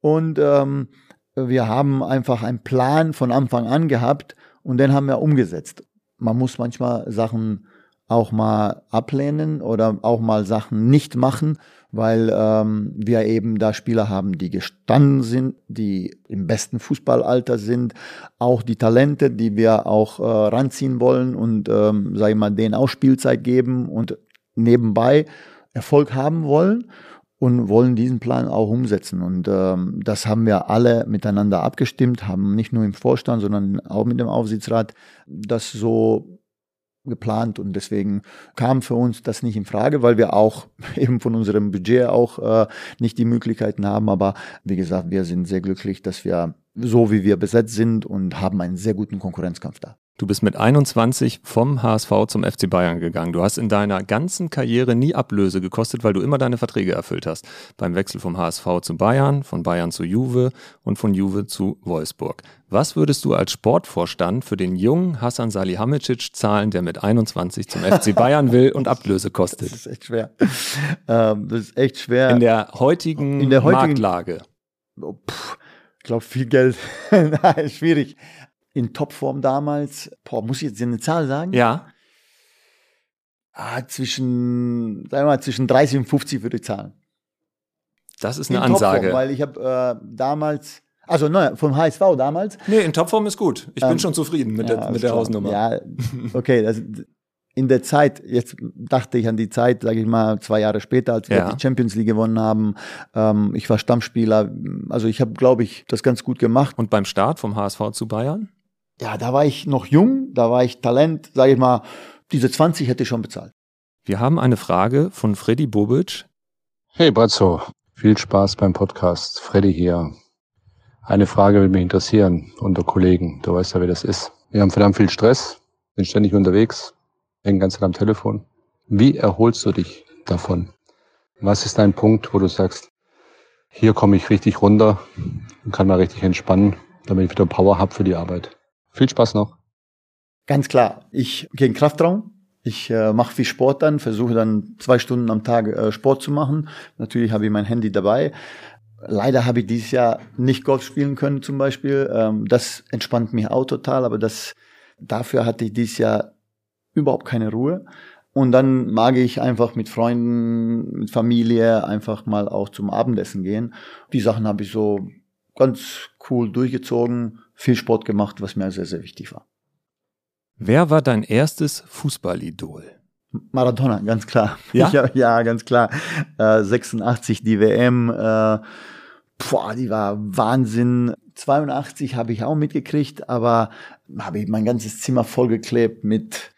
Und ähm, wir haben einfach einen Plan von Anfang an gehabt und den haben wir umgesetzt. Man muss manchmal Sachen auch mal ablehnen oder auch mal Sachen nicht machen, weil ähm, wir eben da Spieler haben, die gestanden sind, die im besten Fußballalter sind, auch die Talente, die wir auch äh, ranziehen wollen und ähm, sag ich mal, denen auch Spielzeit geben und nebenbei Erfolg haben wollen und wollen diesen Plan auch umsetzen. Und ähm, das haben wir alle miteinander abgestimmt, haben nicht nur im Vorstand, sondern auch mit dem Aufsichtsrat das so geplant und deswegen kam für uns das nicht in Frage, weil wir auch eben von unserem Budget auch äh, nicht die Möglichkeiten haben. Aber wie gesagt, wir sind sehr glücklich, dass wir so wie wir besetzt sind und haben einen sehr guten Konkurrenzkampf da. Du bist mit 21 vom HSV zum FC Bayern gegangen. Du hast in deiner ganzen Karriere nie Ablöse gekostet, weil du immer deine Verträge erfüllt hast. Beim Wechsel vom HSV zu Bayern, von Bayern zu Juve und von Juve zu Wolfsburg. Was würdest du als Sportvorstand für den jungen Hassan Salihamidzic zahlen, der mit 21 zum FC Bayern will und Ablöse kostet? Das ist echt schwer. Ähm, das ist echt schwer. In der heutigen, in der heutigen Marktlage. Oh, ich glaube, viel Geld. Nein, schwierig in Topform damals, boah, muss ich jetzt eine Zahl sagen? Ja. Ah, zwischen, sagen wir mal, zwischen 30 und 50 würde ich zahlen. Das ist eine in Ansage. Topform, weil ich habe äh, damals, also ne, vom HSV damals. Nee, in Topform ist gut. Ich ähm, bin schon zufrieden mit ja, der, mit der Hausnummer. Ja, okay, das, in der Zeit, jetzt dachte ich an die Zeit, sage ich mal, zwei Jahre später, als wir ja. die Champions League gewonnen haben. Ähm, ich war Stammspieler. Also ich habe, glaube ich, das ganz gut gemacht. Und beim Start vom HSV zu Bayern? ja, da war ich noch jung, da war ich Talent, sage ich mal, diese 20 hätte ich schon bezahlt. Wir haben eine Frage von Freddy Bobic. Hey Brazzo, viel Spaß beim Podcast. Freddy hier. Eine Frage würde mich interessieren unter Kollegen. Du weißt ja, wie das ist. Wir haben verdammt viel Stress, sind ständig unterwegs, hängen ganz am Telefon. Wie erholst du dich davon? Was ist dein Punkt, wo du sagst, hier komme ich richtig runter und kann mal richtig entspannen, damit ich wieder Power habe für die Arbeit? Viel Spaß noch. Ganz klar. Ich gehe in Kraftraum. Ich äh, mache viel Sport dann, versuche dann zwei Stunden am Tag äh, Sport zu machen. Natürlich habe ich mein Handy dabei. Leider habe ich dieses Jahr nicht Golf spielen können zum Beispiel. Ähm, das entspannt mich auch total, aber das, dafür hatte ich dieses Jahr überhaupt keine Ruhe. Und dann mag ich einfach mit Freunden, mit Familie einfach mal auch zum Abendessen gehen. Die Sachen habe ich so ganz cool durchgezogen, viel Sport gemacht, was mir sehr, sehr wichtig war. Wer war dein erstes Fußballidol? Maradona, ganz klar. Ja? ja, ja, ganz klar. Äh, 86 die WM, äh, boah, die war Wahnsinn. 82 habe ich auch mitgekriegt, aber habe ich mein ganzes Zimmer vollgeklebt mit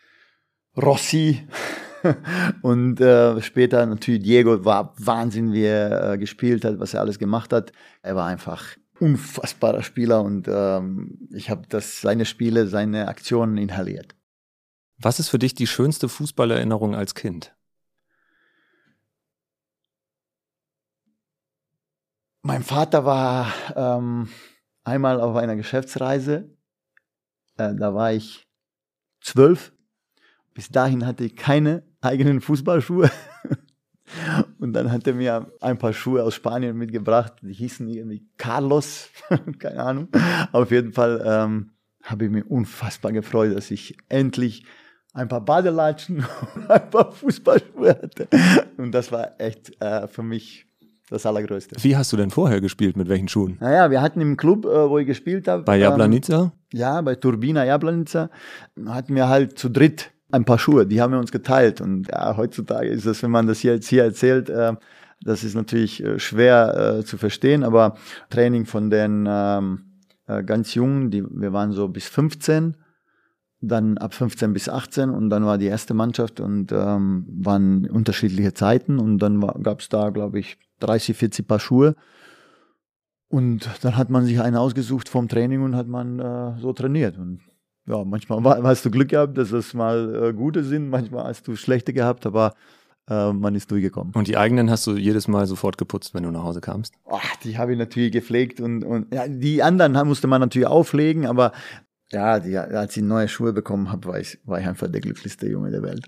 Rossi. Und äh, später natürlich Diego war Wahnsinn, wie er äh, gespielt hat, was er alles gemacht hat. Er war einfach unfassbarer Spieler und ähm, ich habe das seine Spiele, seine Aktionen inhaliert. Was ist für dich die schönste Fußballerinnerung als Kind? Mein Vater war ähm, einmal auf einer Geschäftsreise. Äh, da war ich zwölf. Bis dahin hatte ich keine eigenen Fußballschuhe. Und dann hat er mir ein paar Schuhe aus Spanien mitgebracht. Die hießen irgendwie Carlos, keine Ahnung. Auf jeden Fall ähm, habe ich mich unfassbar gefreut, dass ich endlich ein paar Badelatschen und ein paar Fußballschuhe hatte. Und das war echt äh, für mich das Allergrößte. Wie hast du denn vorher gespielt? Mit welchen Schuhen? Naja, wir hatten im Club, äh, wo ich gespielt habe. Bei Jablanica? Ähm, ja, bei Turbina Jablanica. Hatten wir halt zu dritt ein paar Schuhe, die haben wir uns geteilt. Und ja, heutzutage ist das, wenn man das hier jetzt hier erzählt, äh, das ist natürlich äh, schwer äh, zu verstehen, aber Training von den ähm, äh, ganz Jungen, die, wir waren so bis 15, dann ab 15 bis 18 und dann war die erste Mannschaft und ähm, waren unterschiedliche Zeiten und dann gab es da, glaube ich, 30, 40 Paar Schuhe. Und dann hat man sich einen ausgesucht vom Training und hat man äh, so trainiert. Und ja, manchmal hast du Glück gehabt, dass es mal äh, gute sind, manchmal hast du schlechte gehabt, aber äh, man ist durchgekommen. Und die eigenen hast du jedes Mal sofort geputzt, wenn du nach Hause kamst? Ach, die habe ich natürlich gepflegt und, und ja, die anderen musste man natürlich auflegen, aber ja, die, als ich neue Schuhe bekommen habe, war ich, war ich einfach der glücklichste Junge der Welt.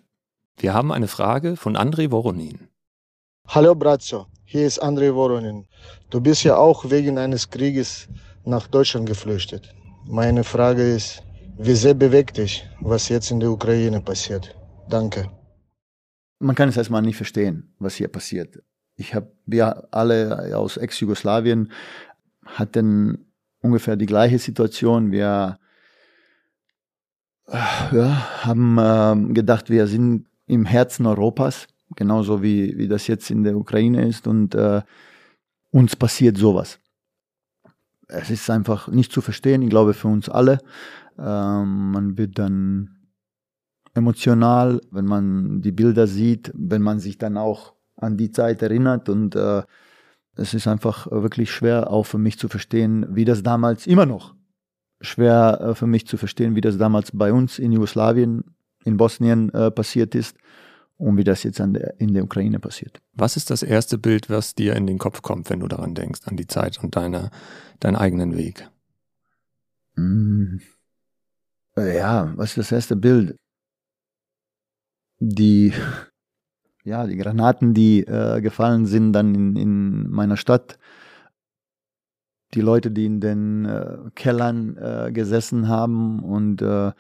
Wir haben eine Frage von André Voronin. Hallo Brazzo, hier ist André Voronin. Du bist ja auch wegen eines Krieges nach Deutschland geflüchtet. Meine Frage ist, wie sehr bewegt dich, was jetzt in der Ukraine passiert? Danke. Man kann es erstmal nicht verstehen, was hier passiert. Ich habe, wir alle aus Ex-Jugoslawien hatten ungefähr die gleiche Situation. Wir ja, haben äh, gedacht, wir sind im Herzen Europas, genauso wie, wie das jetzt in der Ukraine ist und äh, uns passiert sowas. Es ist einfach nicht zu verstehen, ich glaube für uns alle. Ähm, man wird dann emotional, wenn man die Bilder sieht, wenn man sich dann auch an die Zeit erinnert und äh, es ist einfach wirklich schwer auch für mich zu verstehen, wie das damals immer noch schwer äh, für mich zu verstehen, wie das damals bei uns in Jugoslawien, in Bosnien äh, passiert ist und wie das jetzt der, in der Ukraine passiert. Was ist das erste Bild, was dir in den Kopf kommt, wenn du daran denkst, an die Zeit und deine, deinen eigenen Weg? Mm. Ja, was ist das erste Bild? Die, ja, die Granaten, die äh, gefallen sind dann in, in meiner Stadt die Leute, die in den äh, Kellern äh, gesessen haben und äh,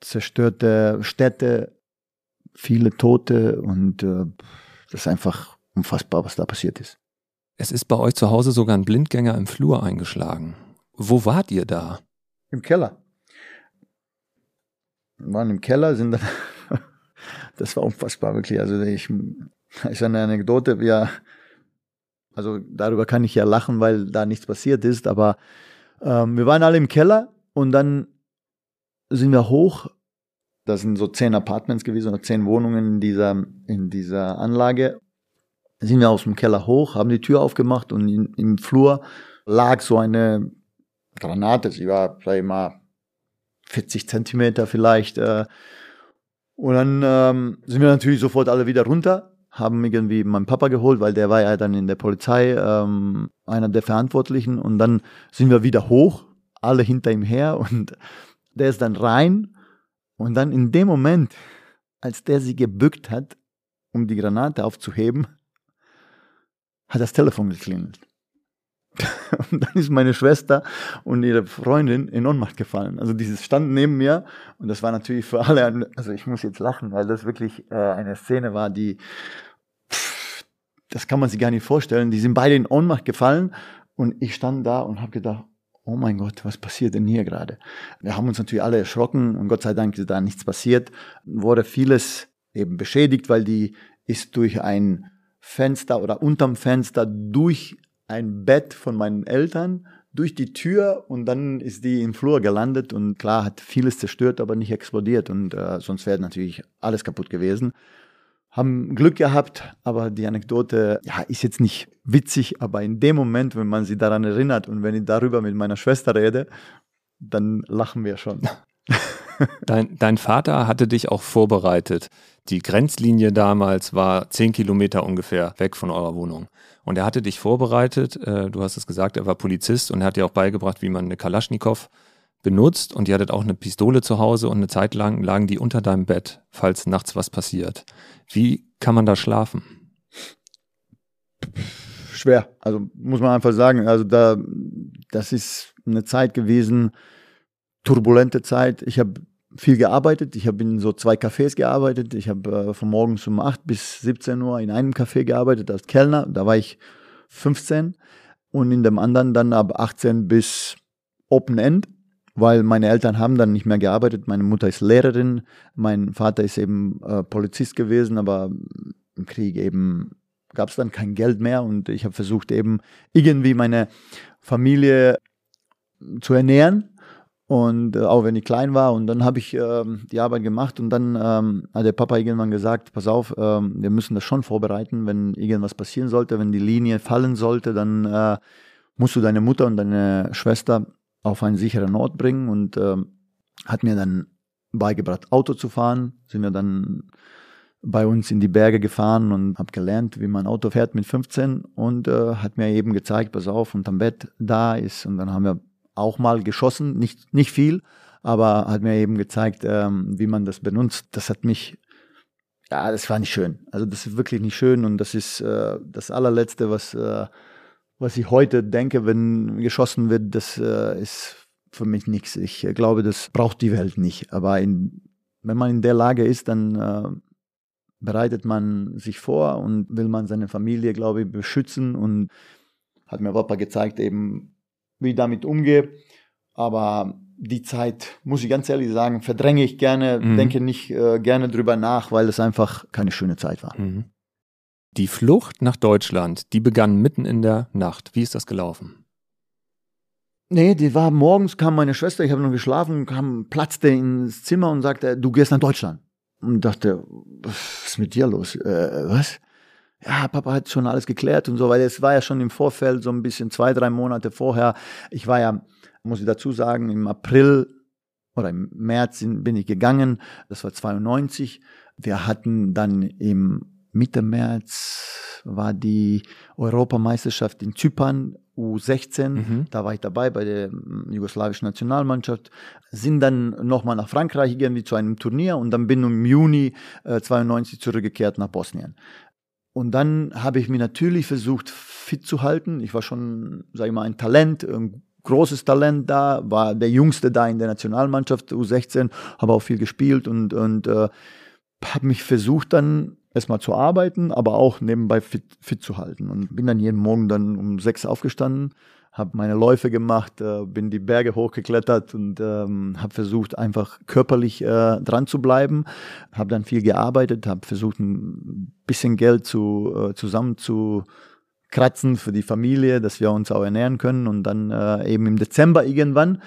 zerstörte Städte, viele Tote und äh, das ist einfach unfassbar, was da passiert ist. Es ist bei euch zu Hause sogar ein Blindgänger im Flur eingeschlagen. Wo wart ihr da? Im Keller. Waren im Keller, sind dann, das war unfassbar wirklich. Also ich, ist eine Anekdote, wir also darüber kann ich ja lachen, weil da nichts passiert ist. Aber ähm, wir waren alle im Keller und dann sind wir hoch. Das sind so zehn Apartments gewesen oder zehn Wohnungen in dieser, in dieser Anlage. Sind wir aus dem Keller hoch, haben die Tür aufgemacht und in, im Flur lag so eine Granate. Sie war, sag ich mal, 40 Zentimeter vielleicht. Äh, und dann ähm, sind wir natürlich sofort alle wieder runter haben irgendwie meinen Papa geholt, weil der war ja dann in der Polizei ähm, einer der Verantwortlichen und dann sind wir wieder hoch, alle hinter ihm her und der ist dann rein und dann in dem Moment, als der sie gebückt hat, um die Granate aufzuheben, hat das Telefon geklingelt. Und dann ist meine Schwester und ihre Freundin in Ohnmacht gefallen. Also dieses standen neben mir und das war natürlich für alle, also ich muss jetzt lachen, weil das wirklich äh, eine Szene war, die, pff, das kann man sich gar nicht vorstellen. Die sind beide in Ohnmacht gefallen und ich stand da und habe gedacht, oh mein Gott, was passiert denn hier gerade? Wir haben uns natürlich alle erschrocken und Gott sei Dank ist da nichts passiert. Wurde vieles eben beschädigt, weil die ist durch ein Fenster oder unterm Fenster durch ein Bett von meinen Eltern durch die Tür und dann ist die im Flur gelandet und klar hat vieles zerstört, aber nicht explodiert und äh, sonst wäre natürlich alles kaputt gewesen. Haben Glück gehabt, aber die Anekdote ja, ist jetzt nicht witzig, aber in dem Moment, wenn man sich daran erinnert und wenn ich darüber mit meiner Schwester rede, dann lachen wir schon. Dein, dein Vater hatte dich auch vorbereitet. Die Grenzlinie damals war zehn Kilometer ungefähr weg von eurer Wohnung. Und er hatte dich vorbereitet, äh, du hast es gesagt, er war Polizist und er hat dir auch beigebracht, wie man eine Kalaschnikow benutzt. Und ihr hattet auch eine Pistole zu Hause und eine Zeit lang lagen die unter deinem Bett, falls nachts was passiert. Wie kann man da schlafen? Schwer. Also muss man einfach sagen, also da, das ist eine Zeit gewesen, turbulente Zeit. Ich habe viel gearbeitet. Ich habe in so zwei Cafés gearbeitet. Ich habe äh, von morgens um 8 bis 17 Uhr in einem Café gearbeitet als Kellner. Da war ich 15 und in dem anderen dann ab 18 bis Open End, weil meine Eltern haben dann nicht mehr gearbeitet. Meine Mutter ist Lehrerin, mein Vater ist eben äh, Polizist gewesen, aber im Krieg eben gab es dann kein Geld mehr und ich habe versucht eben irgendwie meine Familie zu ernähren und äh, auch wenn ich klein war. Und dann habe ich ähm, die Arbeit gemacht. Und dann ähm, hat der Papa irgendwann gesagt, pass auf, ähm, wir müssen das schon vorbereiten, wenn irgendwas passieren sollte, wenn die Linie fallen sollte, dann äh, musst du deine Mutter und deine Schwester auf einen sicheren Ort bringen. Und ähm, hat mir dann beigebracht, Auto zu fahren. Sind wir dann bei uns in die Berge gefahren und habe gelernt, wie man Auto fährt mit 15 und äh, hat mir eben gezeigt, pass auf, unterm Bett da ist. Und dann haben wir auch mal geschossen, nicht, nicht viel, aber hat mir eben gezeigt, ähm, wie man das benutzt. Das hat mich, ja, das war nicht schön. Also das ist wirklich nicht schön und das ist äh, das allerletzte, was, äh, was ich heute denke, wenn geschossen wird, das äh, ist für mich nichts. Ich glaube, das braucht die Welt nicht. Aber in, wenn man in der Lage ist, dann äh, bereitet man sich vor und will man seine Familie, glaube ich, beschützen und hat mir Papa gezeigt, eben wie ich damit umgehe. Aber die Zeit, muss ich ganz ehrlich sagen, verdränge ich gerne, mhm. denke nicht äh, gerne drüber nach, weil es einfach keine schöne Zeit war. Mhm. Die Flucht nach Deutschland, die begann mitten in der Nacht. Wie ist das gelaufen? Nee, die war morgens, kam meine Schwester, ich habe noch geschlafen, kam, platzte ins Zimmer und sagte, du gehst nach Deutschland. Und dachte, was ist mit dir los? Äh, was? Ja, Papa hat schon alles geklärt und so, weil es war ja schon im Vorfeld so ein bisschen zwei, drei Monate vorher. Ich war ja, muss ich dazu sagen, im April oder im März bin ich gegangen. Das war 92. Wir hatten dann im Mitte März war die Europameisterschaft in Zypern U16, mhm. da war ich dabei bei der jugoslawischen Nationalmannschaft, sind dann nochmal nach Frankreich irgendwie zu einem Turnier und dann bin im Juni äh, 92 zurückgekehrt nach Bosnien. Und dann habe ich mir natürlich versucht, fit zu halten. Ich war schon, sage ich mal, ein Talent, ein großes Talent da, war der Jüngste da in der Nationalmannschaft U16, habe auch viel gespielt und, und äh, habe mich versucht dann erstmal zu arbeiten, aber auch nebenbei fit, fit zu halten. Und bin dann jeden Morgen dann um sechs aufgestanden, habe meine Läufe gemacht, äh, bin die Berge hochgeklettert und ähm, habe versucht, einfach körperlich äh, dran zu bleiben. Habe dann viel gearbeitet, habe versucht, ein bisschen Geld zu, äh, zusammen zu kratzen für die Familie, dass wir uns auch ernähren können. Und dann äh, eben im Dezember irgendwann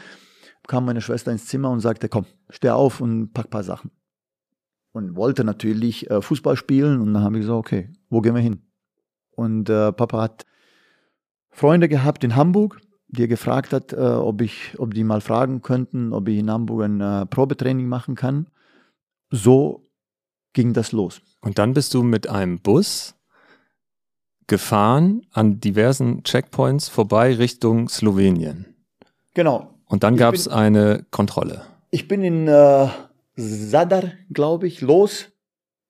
kam meine Schwester ins Zimmer und sagte, komm, steh auf und pack paar Sachen. Und wollte natürlich äh, Fußball spielen. Und dann habe ich gesagt, okay, wo gehen wir hin? Und äh, Papa hat Freunde gehabt in Hamburg, die er gefragt hat, äh, ob ich, ob die mal fragen könnten, ob ich in Hamburg ein äh, Probetraining machen kann. So ging das los. Und dann bist du mit einem Bus gefahren an diversen Checkpoints vorbei Richtung Slowenien. Genau. Und dann gab es eine Kontrolle. Ich bin in äh, Sadar, glaube ich, los.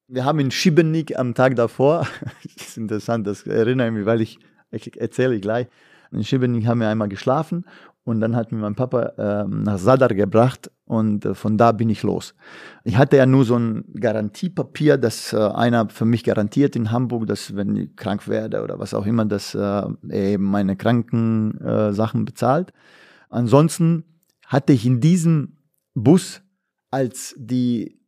Wir haben in Šibenik am Tag davor, das ist interessant, das erinnere ich mich, weil ich ich erzähle gleich. In Šibenik haben wir einmal geschlafen und dann hat mir mein Papa äh, nach Sadar gebracht und äh, von da bin ich los. Ich hatte ja nur so ein Garantiepapier, dass äh, einer für mich garantiert in Hamburg, dass wenn ich krank werde oder was auch immer, dass äh, er eben meine Krankensachen bezahlt. Ansonsten hatte ich in diesem Bus, als die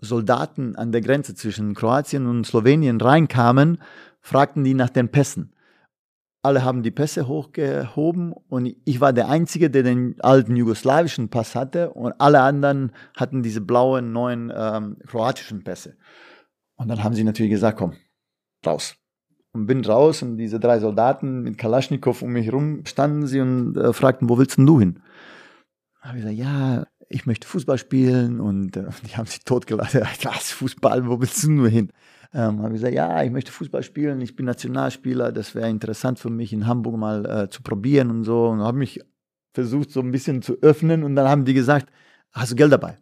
Soldaten an der Grenze zwischen Kroatien und Slowenien reinkamen, fragten die nach den Pässen. Alle haben die Pässe hochgehoben und ich war der Einzige, der den alten jugoslawischen Pass hatte und alle anderen hatten diese blauen, neuen ähm, kroatischen Pässe. Und dann haben sie natürlich gesagt, komm, raus. Und bin raus und diese drei Soldaten mit Kalaschnikow um mich herum standen sie und äh, fragten, wo willst denn du hin? habe ich gesagt, ja, ich möchte Fußball spielen und äh, die haben sich totgelacht. Was, Fußball, wo willst du nur hin? Ähm, habe ich gesagt, ja, ich möchte Fußball spielen, ich bin Nationalspieler, das wäre interessant für mich in Hamburg mal äh, zu probieren und so. Und habe mich versucht, so ein bisschen zu öffnen und dann haben die gesagt, hast du Geld dabei?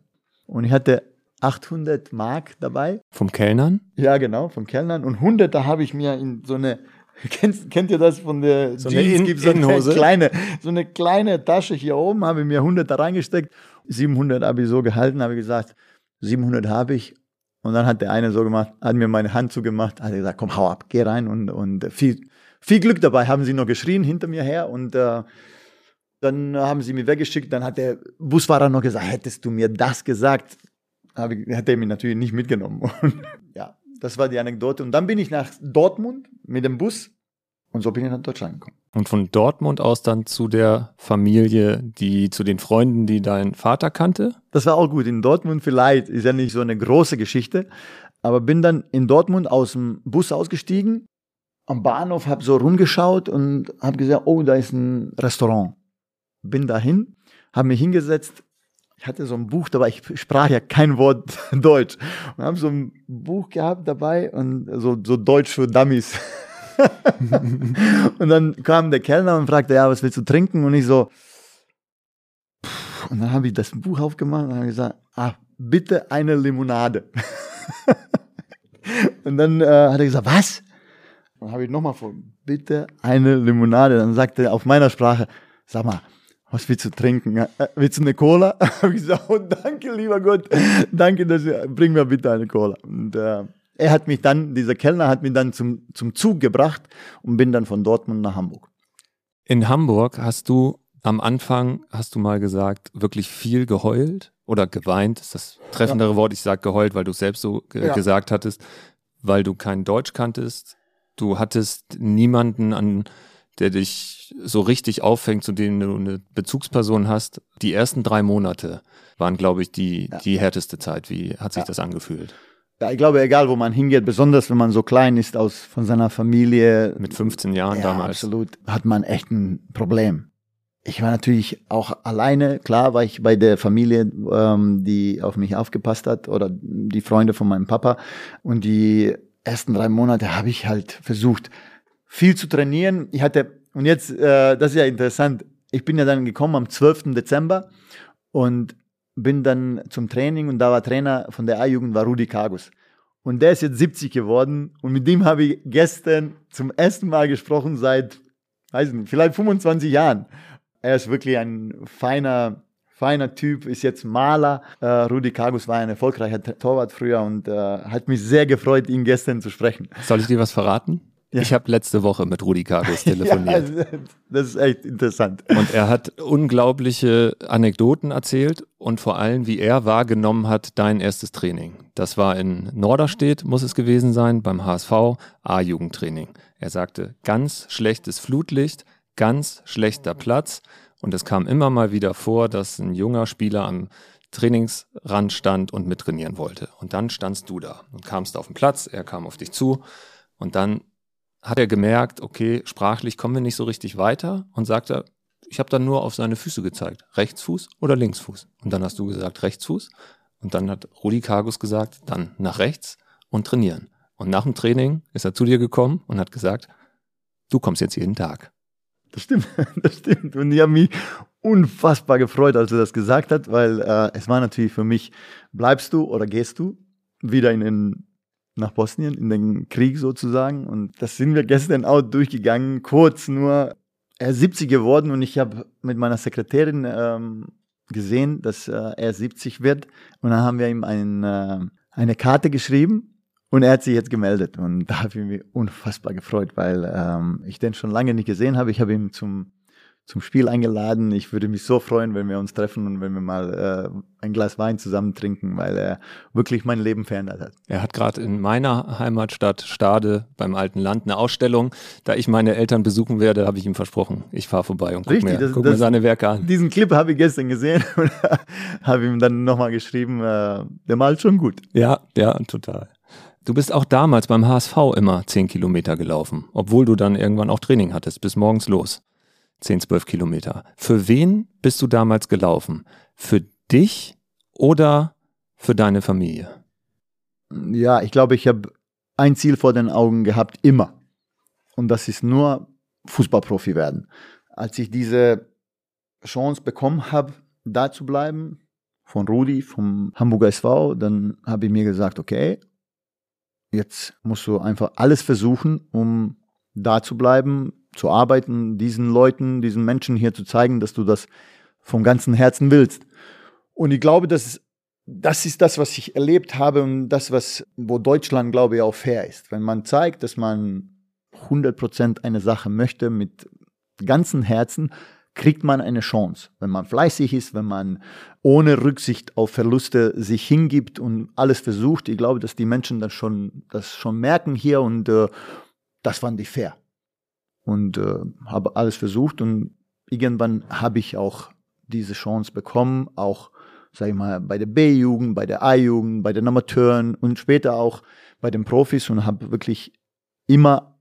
Und ich hatte 800 Mark dabei. Vom Kellnern? Ja, genau, vom Kellnern. Und 100, da habe ich mir in so eine Kennt, kennt ihr das von der so Jeans? Eine in, so eine kleine, so eine kleine Tasche hier oben, habe ich mir 100 da reingesteckt. 700 habe ich so gehalten, habe ich gesagt, 700 habe ich. Und dann hat der eine so gemacht, hat mir meine Hand zugemacht, hat gesagt, komm, hau ab, geh rein und, und viel, viel Glück dabei, haben sie noch geschrien hinter mir her und äh, dann haben sie mich weggeschickt. Dann hat der Busfahrer noch gesagt, hättest du mir das gesagt, habe hat er mich natürlich nicht mitgenommen. Und, ja, das war die Anekdote. Und dann bin ich nach Dortmund mit dem Bus und so bin ich nach Deutschland gekommen. Und von Dortmund aus dann zu der Familie, die zu den Freunden, die dein Vater kannte? Das war auch gut. In Dortmund vielleicht ist ja nicht so eine große Geschichte, aber bin dann in Dortmund aus dem Bus ausgestiegen, am Bahnhof, habe so rumgeschaut und habe gesagt, oh, da ist ein Restaurant. Bin dahin, habe mich hingesetzt, ich hatte so ein Buch dabei, ich sprach ja kein Wort Deutsch und habe so ein Buch gehabt dabei und so, so Deutsch für Dummies. und dann kam der Kellner und fragte, ja, was willst du trinken? Und ich so, und dann habe ich das Buch aufgemacht und habe gesagt, ah, bitte eine Limonade. und dann äh, hat er gesagt, was? Dann habe ich nochmal vor, bitte eine Limonade. Dann sagte er auf meiner Sprache, sag mal, was willst du trinken? Äh, willst du eine Cola? habe ich gesagt, oh, danke, lieber Gott, danke, dass bring mir bitte eine Cola. Und äh, er hat mich dann, dieser Kellner hat mich dann zum, zum Zug gebracht und bin dann von Dortmund nach Hamburg. In Hamburg hast du am Anfang, hast du mal gesagt, wirklich viel geheult oder geweint, ist das treffendere ja. Wort. Ich sage geheult, weil du es selbst so ge ja. gesagt hattest, weil du kein Deutsch kanntest. Du hattest niemanden an der dich so richtig auffängt, zu dem du eine Bezugsperson hast. Die ersten drei Monate waren, glaube ich, die, ja. die härteste Zeit. Wie hat sich das angefühlt? Ja, ich glaube, egal wo man hingeht, besonders wenn man so klein ist aus von seiner Familie. Mit 15 Jahren ja, damals. Absolut, hat man echt ein Problem. Ich war natürlich auch alleine, klar war ich bei der Familie, ähm, die auf mich aufgepasst hat oder die Freunde von meinem Papa. Und die ersten drei Monate habe ich halt versucht, viel zu trainieren. Ich hatte, und jetzt, äh, das ist ja interessant, ich bin ja dann gekommen am 12. Dezember und bin dann zum Training und da war Trainer von der A-Jugend war Rudi Kagus. Und der ist jetzt 70 geworden und mit dem habe ich gestern zum ersten Mal gesprochen seit, weiß nicht, vielleicht 25 Jahren. Er ist wirklich ein feiner, feiner Typ, ist jetzt Maler. Äh, Rudi Kagus war ein erfolgreicher Torwart früher und äh, hat mich sehr gefreut, ihn gestern zu sprechen. Soll ich dir was verraten? Ja. Ich habe letzte Woche mit Rudi Kargus telefoniert. ja, das ist echt interessant. Und er hat unglaubliche Anekdoten erzählt und vor allem, wie er wahrgenommen hat, dein erstes Training. Das war in Norderstedt, muss es gewesen sein, beim HSV A-Jugendtraining. Er sagte, ganz schlechtes Flutlicht, ganz schlechter Platz. Und es kam immer mal wieder vor, dass ein junger Spieler am Trainingsrand stand und mittrainieren wollte. Und dann standst du da und kamst auf den Platz, er kam auf dich zu und dann hat er gemerkt, okay, sprachlich kommen wir nicht so richtig weiter und sagte, ich habe dann nur auf seine Füße gezeigt, Rechtsfuß oder Linksfuß. Und dann hast du gesagt Rechtsfuß und dann hat Rudi Kargus gesagt, dann nach rechts und trainieren. Und nach dem Training ist er zu dir gekommen und hat gesagt, du kommst jetzt jeden Tag. Das stimmt, das stimmt. Und ich habe mich unfassbar gefreut, als er das gesagt hat, weil äh, es war natürlich für mich, bleibst du oder gehst du wieder in den nach Bosnien in den Krieg sozusagen. Und das sind wir gestern auch durchgegangen, kurz nur. er ist 70 geworden und ich habe mit meiner Sekretärin ähm, gesehen, dass äh, er 70 wird. Und dann haben wir ihm ein, äh, eine Karte geschrieben und er hat sich jetzt gemeldet. Und da habe ich mich unfassbar gefreut, weil ähm, ich den schon lange nicht gesehen habe. Ich habe ihn zum zum Spiel eingeladen. Ich würde mich so freuen, wenn wir uns treffen und wenn wir mal äh, ein Glas Wein zusammen trinken, weil er wirklich mein Leben verändert hat. Er hat gerade in meiner Heimatstadt Stade beim Alten Land eine Ausstellung. Da ich meine Eltern besuchen werde, habe ich ihm versprochen, ich fahre vorbei und gucke mir, das, guck das, mir seine Werke an. Diesen Clip habe ich gestern gesehen und habe ihm dann nochmal geschrieben, äh, der malt schon gut. Ja, ja, total. Du bist auch damals beim HSV immer 10 Kilometer gelaufen, obwohl du dann irgendwann auch Training hattest, bis morgens los. 10, 12 Kilometer. Für wen bist du damals gelaufen? Für dich oder für deine Familie? Ja, ich glaube, ich habe ein Ziel vor den Augen gehabt, immer. Und das ist nur Fußballprofi werden. Als ich diese Chance bekommen habe, da zu bleiben, von Rudi, vom Hamburger SV, dann habe ich mir gesagt, okay, jetzt musst du einfach alles versuchen, um da zu bleiben, zu arbeiten, diesen Leuten, diesen Menschen hier zu zeigen, dass du das vom ganzen Herzen willst. Und ich glaube, dass das ist das, was ich erlebt habe und das, was, wo Deutschland, glaube ich, auch fair ist. Wenn man zeigt, dass man 100% eine Sache möchte mit ganzem Herzen, kriegt man eine Chance. Wenn man fleißig ist, wenn man ohne Rücksicht auf Verluste sich hingibt und alles versucht, ich glaube, dass die Menschen das schon, das schon merken hier und äh, das fand ich fair und äh, habe alles versucht und irgendwann habe ich auch diese Chance bekommen, auch sag ich mal bei der B-Jugend, bei der A-Jugend, bei den Amateuren und später auch bei den Profis und habe wirklich immer,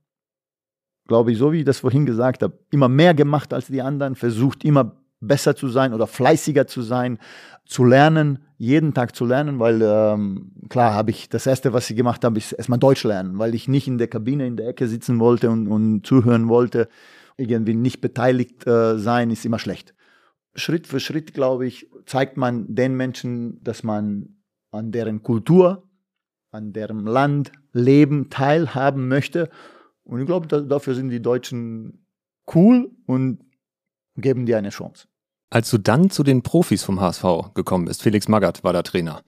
glaube ich, so wie ich das vorhin gesagt habe, immer mehr gemacht als die anderen, versucht immer besser zu sein oder fleißiger zu sein, zu lernen, jeden Tag zu lernen, weil ähm, klar habe ich das erste, was ich gemacht habe, ist erstmal Deutsch lernen, weil ich nicht in der Kabine in der Ecke sitzen wollte und, und zuhören wollte. Irgendwie nicht beteiligt äh, sein ist immer schlecht. Schritt für Schritt, glaube ich, zeigt man den Menschen, dass man an deren Kultur, an deren Land, Leben teilhaben möchte. Und ich glaube, da, dafür sind die Deutschen cool und geben dir eine Chance. Als du dann zu den Profis vom HSV gekommen bist, Felix Magath war der Trainer.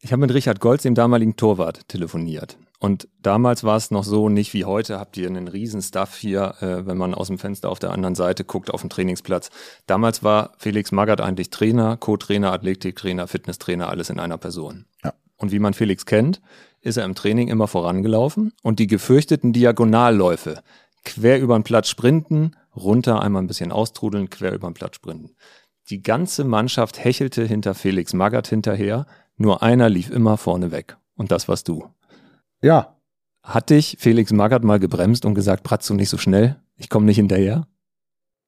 Ich habe mit Richard Golz, dem damaligen Torwart, telefoniert. Und damals war es noch so, nicht wie heute, habt ihr einen riesen Stuff hier, äh, wenn man aus dem Fenster auf der anderen Seite guckt, auf dem Trainingsplatz. Damals war Felix Magath eigentlich Trainer, Co-Trainer, Athletiktrainer, Fitnesstrainer, alles in einer Person. Ja. Und wie man Felix kennt, ist er im Training immer vorangelaufen und die gefürchteten Diagonalläufe, quer über den Platz sprinten, runter, einmal ein bisschen austrudeln, quer über den Platz sprinten. Die ganze Mannschaft hechelte hinter Felix Magath hinterher, nur einer lief immer vorne weg. Und das warst du. Ja. Hat dich Felix Magath mal gebremst und gesagt, Pratz du nicht so schnell? Ich komme nicht hinterher?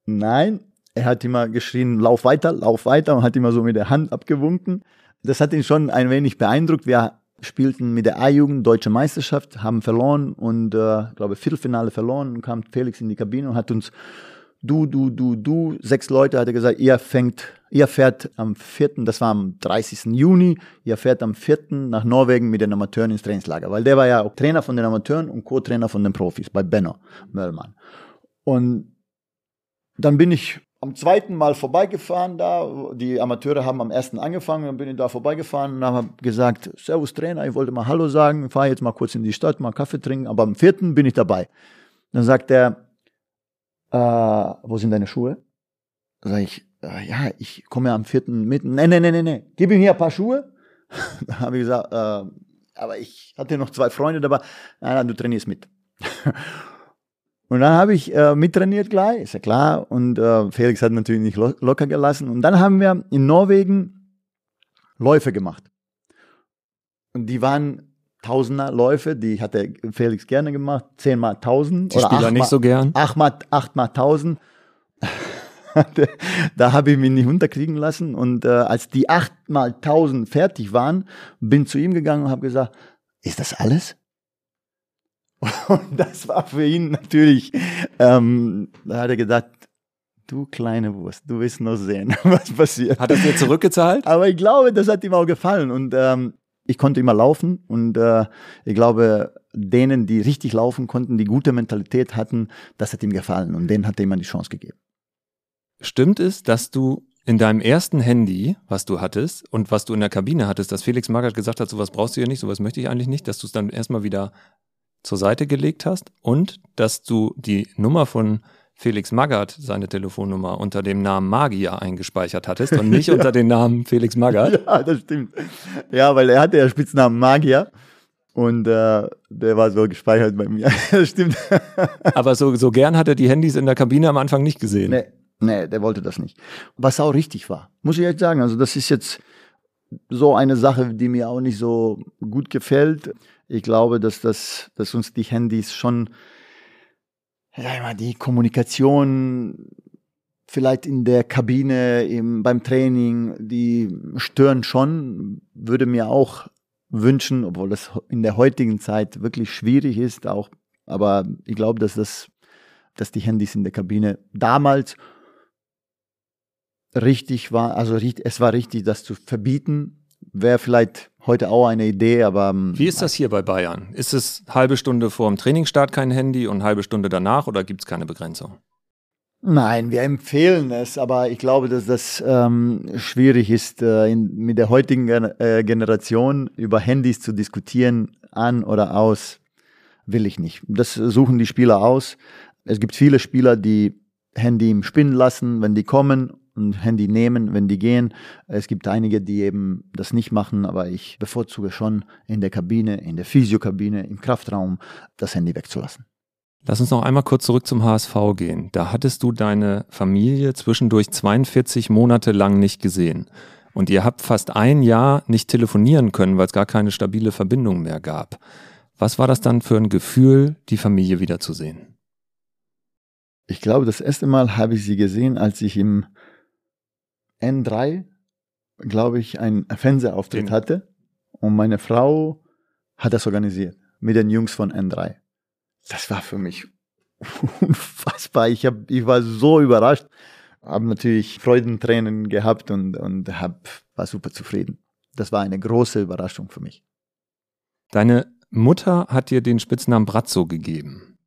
Nein, er hat immer geschrien, lauf weiter, lauf weiter und hat immer so mit der Hand abgewunken. Das hat ihn schon ein wenig beeindruckt. Wir spielten mit der A-Jugend Deutsche Meisterschaft, haben verloren und äh, glaube Viertelfinale verloren und kam Felix in die Kabine und hat uns du, du, du, du, sechs Leute hat er gesagt, ihr fängt, ihr fährt am vierten, das war am 30. Juni, ihr fährt am vierten nach Norwegen mit den Amateuren ins Trainingslager, weil der war ja auch Trainer von den Amateuren und Co-Trainer von den Profis bei Benno Möllmann. Und dann bin ich am zweiten Mal vorbeigefahren da. Die Amateure haben am ersten angefangen, dann bin ich da vorbeigefahren und habe gesagt, Servus Trainer, ich wollte mal Hallo sagen, fahre jetzt mal kurz in die Stadt, mal Kaffee trinken, aber am vierten bin ich dabei. Dann sagt er, äh, wo sind deine Schuhe? Sag ich, äh, ja, ich komme am vierten mit. Nee, nee, nee, nee, nee, gib ihm hier ein paar Schuhe. da habe ich gesagt, äh, aber ich hatte noch zwei Freunde dabei. Nein, nein, du trainierst mit. Und dann habe ich äh, mittrainiert gleich, ist ja klar. Und äh, Felix hat natürlich nicht lo locker gelassen. Und dann haben wir in Norwegen Läufe gemacht. Und die waren Tausender Läufe, die hat der Felix gerne gemacht, zehnmal tausend. Die oder Spieler nicht so gern. Achtmal, achtmal tausend. da habe ich mich nicht unterkriegen lassen. Und äh, als die achtmal tausend fertig waren, bin zu ihm gegangen und habe gesagt, ist das alles? Und das war für ihn natürlich, ähm, da hat er gedacht, du kleine Wurst, du wirst noch sehen, was passiert. Hat er dir zurückgezahlt? Aber ich glaube, das hat ihm auch gefallen. Und ähm, ich konnte immer laufen und äh, ich glaube, denen, die richtig laufen konnten, die gute Mentalität hatten, das hat ihm gefallen und denen hat er immer die Chance gegeben. Stimmt es, dass du in deinem ersten Handy, was du hattest und was du in der Kabine hattest, dass Felix Magath gesagt hat, sowas brauchst du ja nicht, sowas möchte ich eigentlich nicht, dass du es dann erstmal wieder zur Seite gelegt hast und dass du die Nummer von Felix Magath, seine Telefonnummer, unter dem Namen Magier eingespeichert hattest und nicht ja. unter dem Namen Felix Magath. Ja, das stimmt. Ja, weil er hatte ja Spitznamen Magier. Und äh, der war so gespeichert bei mir. das stimmt. Aber so, so gern hat er die Handys in der Kabine am Anfang nicht gesehen. Nee, nee, der wollte das nicht. Was auch richtig war, muss ich echt sagen. Also das ist jetzt so eine Sache, die mir auch nicht so gut gefällt. Ich glaube, dass, das, dass uns die Handys schon mal, die Kommunikation vielleicht in der Kabine, im, beim Training, die stören schon, würde mir auch wünschen, obwohl das in der heutigen Zeit wirklich schwierig ist, auch, aber ich glaube, dass das, dass die Handys in der Kabine damals richtig war, also es war richtig, das zu verbieten, wäre vielleicht heute auch eine Idee, aber. Ähm, Wie ist das hier bei Bayern? Ist es halbe Stunde vor dem Trainingsstart kein Handy und halbe Stunde danach oder gibt es keine Begrenzung? Nein, wir empfehlen es, aber ich glaube, dass das ähm, schwierig ist, äh, in, mit der heutigen äh, Generation über Handys zu diskutieren, an oder aus, will ich nicht. Das suchen die Spieler aus. Es gibt viele Spieler, die Handy im Spinnen lassen, wenn die kommen ein Handy nehmen, wenn die gehen. Es gibt einige, die eben das nicht machen, aber ich bevorzuge schon in der Kabine, in der Physiokabine, im Kraftraum das Handy wegzulassen. Lass uns noch einmal kurz zurück zum HSV gehen. Da hattest du deine Familie zwischendurch 42 Monate lang nicht gesehen. Und ihr habt fast ein Jahr nicht telefonieren können, weil es gar keine stabile Verbindung mehr gab. Was war das dann für ein Gefühl, die Familie wiederzusehen? Ich glaube, das erste Mal habe ich sie gesehen, als ich im N3, glaube ich, einen Fernsehauftritt Den. hatte. Und meine Frau hat das organisiert mit den Jungs von N3. Das war für mich unfassbar. Ich, hab, ich war so überrascht, habe natürlich Freudentränen gehabt und, und hab, war super zufrieden. Das war eine große Überraschung für mich. Deine Mutter hat dir den Spitznamen Brazzo gegeben.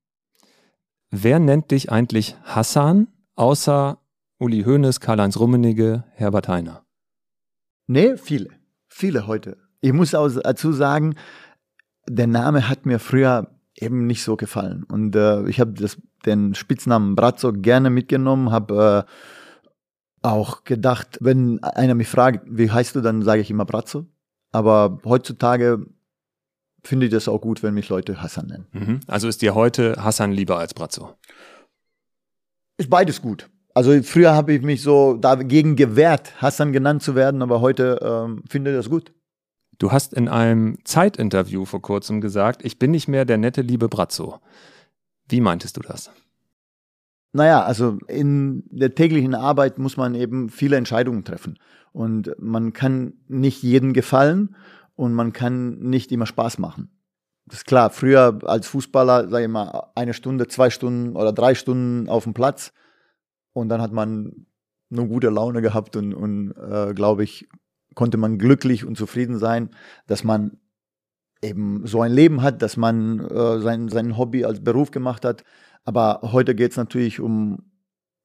Wer nennt dich eigentlich Hassan, außer Uli Hoeneß, Karl-Heinz Rummenigge, Herbert Heiner? Nee, viele. Viele heute. Ich muss auch dazu sagen, der Name hat mir früher eben nicht so gefallen. Und äh, ich habe den Spitznamen Brazzo gerne mitgenommen, habe äh, auch gedacht, wenn einer mich fragt, wie heißt du, dann sage ich immer Brazzo. Aber heutzutage finde ich das auch gut, wenn mich Leute Hassan nennen. Mhm. Also ist dir heute Hassan lieber als Brazzo? Ist beides gut. Also früher habe ich mich so dagegen gewehrt, Hassan genannt zu werden, aber heute ähm, finde ich das gut. Du hast in einem Zeitinterview vor kurzem gesagt, ich bin nicht mehr der nette liebe Brazzo. Wie meintest du das? Naja, also in der täglichen Arbeit muss man eben viele Entscheidungen treffen. Und man kann nicht jedem gefallen und man kann nicht immer Spaß machen. Das ist klar, früher als Fußballer, sage ich mal, eine Stunde, zwei Stunden oder drei Stunden auf dem Platz und dann hat man nur gute Laune gehabt und, und äh, glaube ich, konnte man glücklich und zufrieden sein, dass man eben so ein Leben hat, dass man äh, sein, sein Hobby als Beruf gemacht hat. Aber heute geht es natürlich um,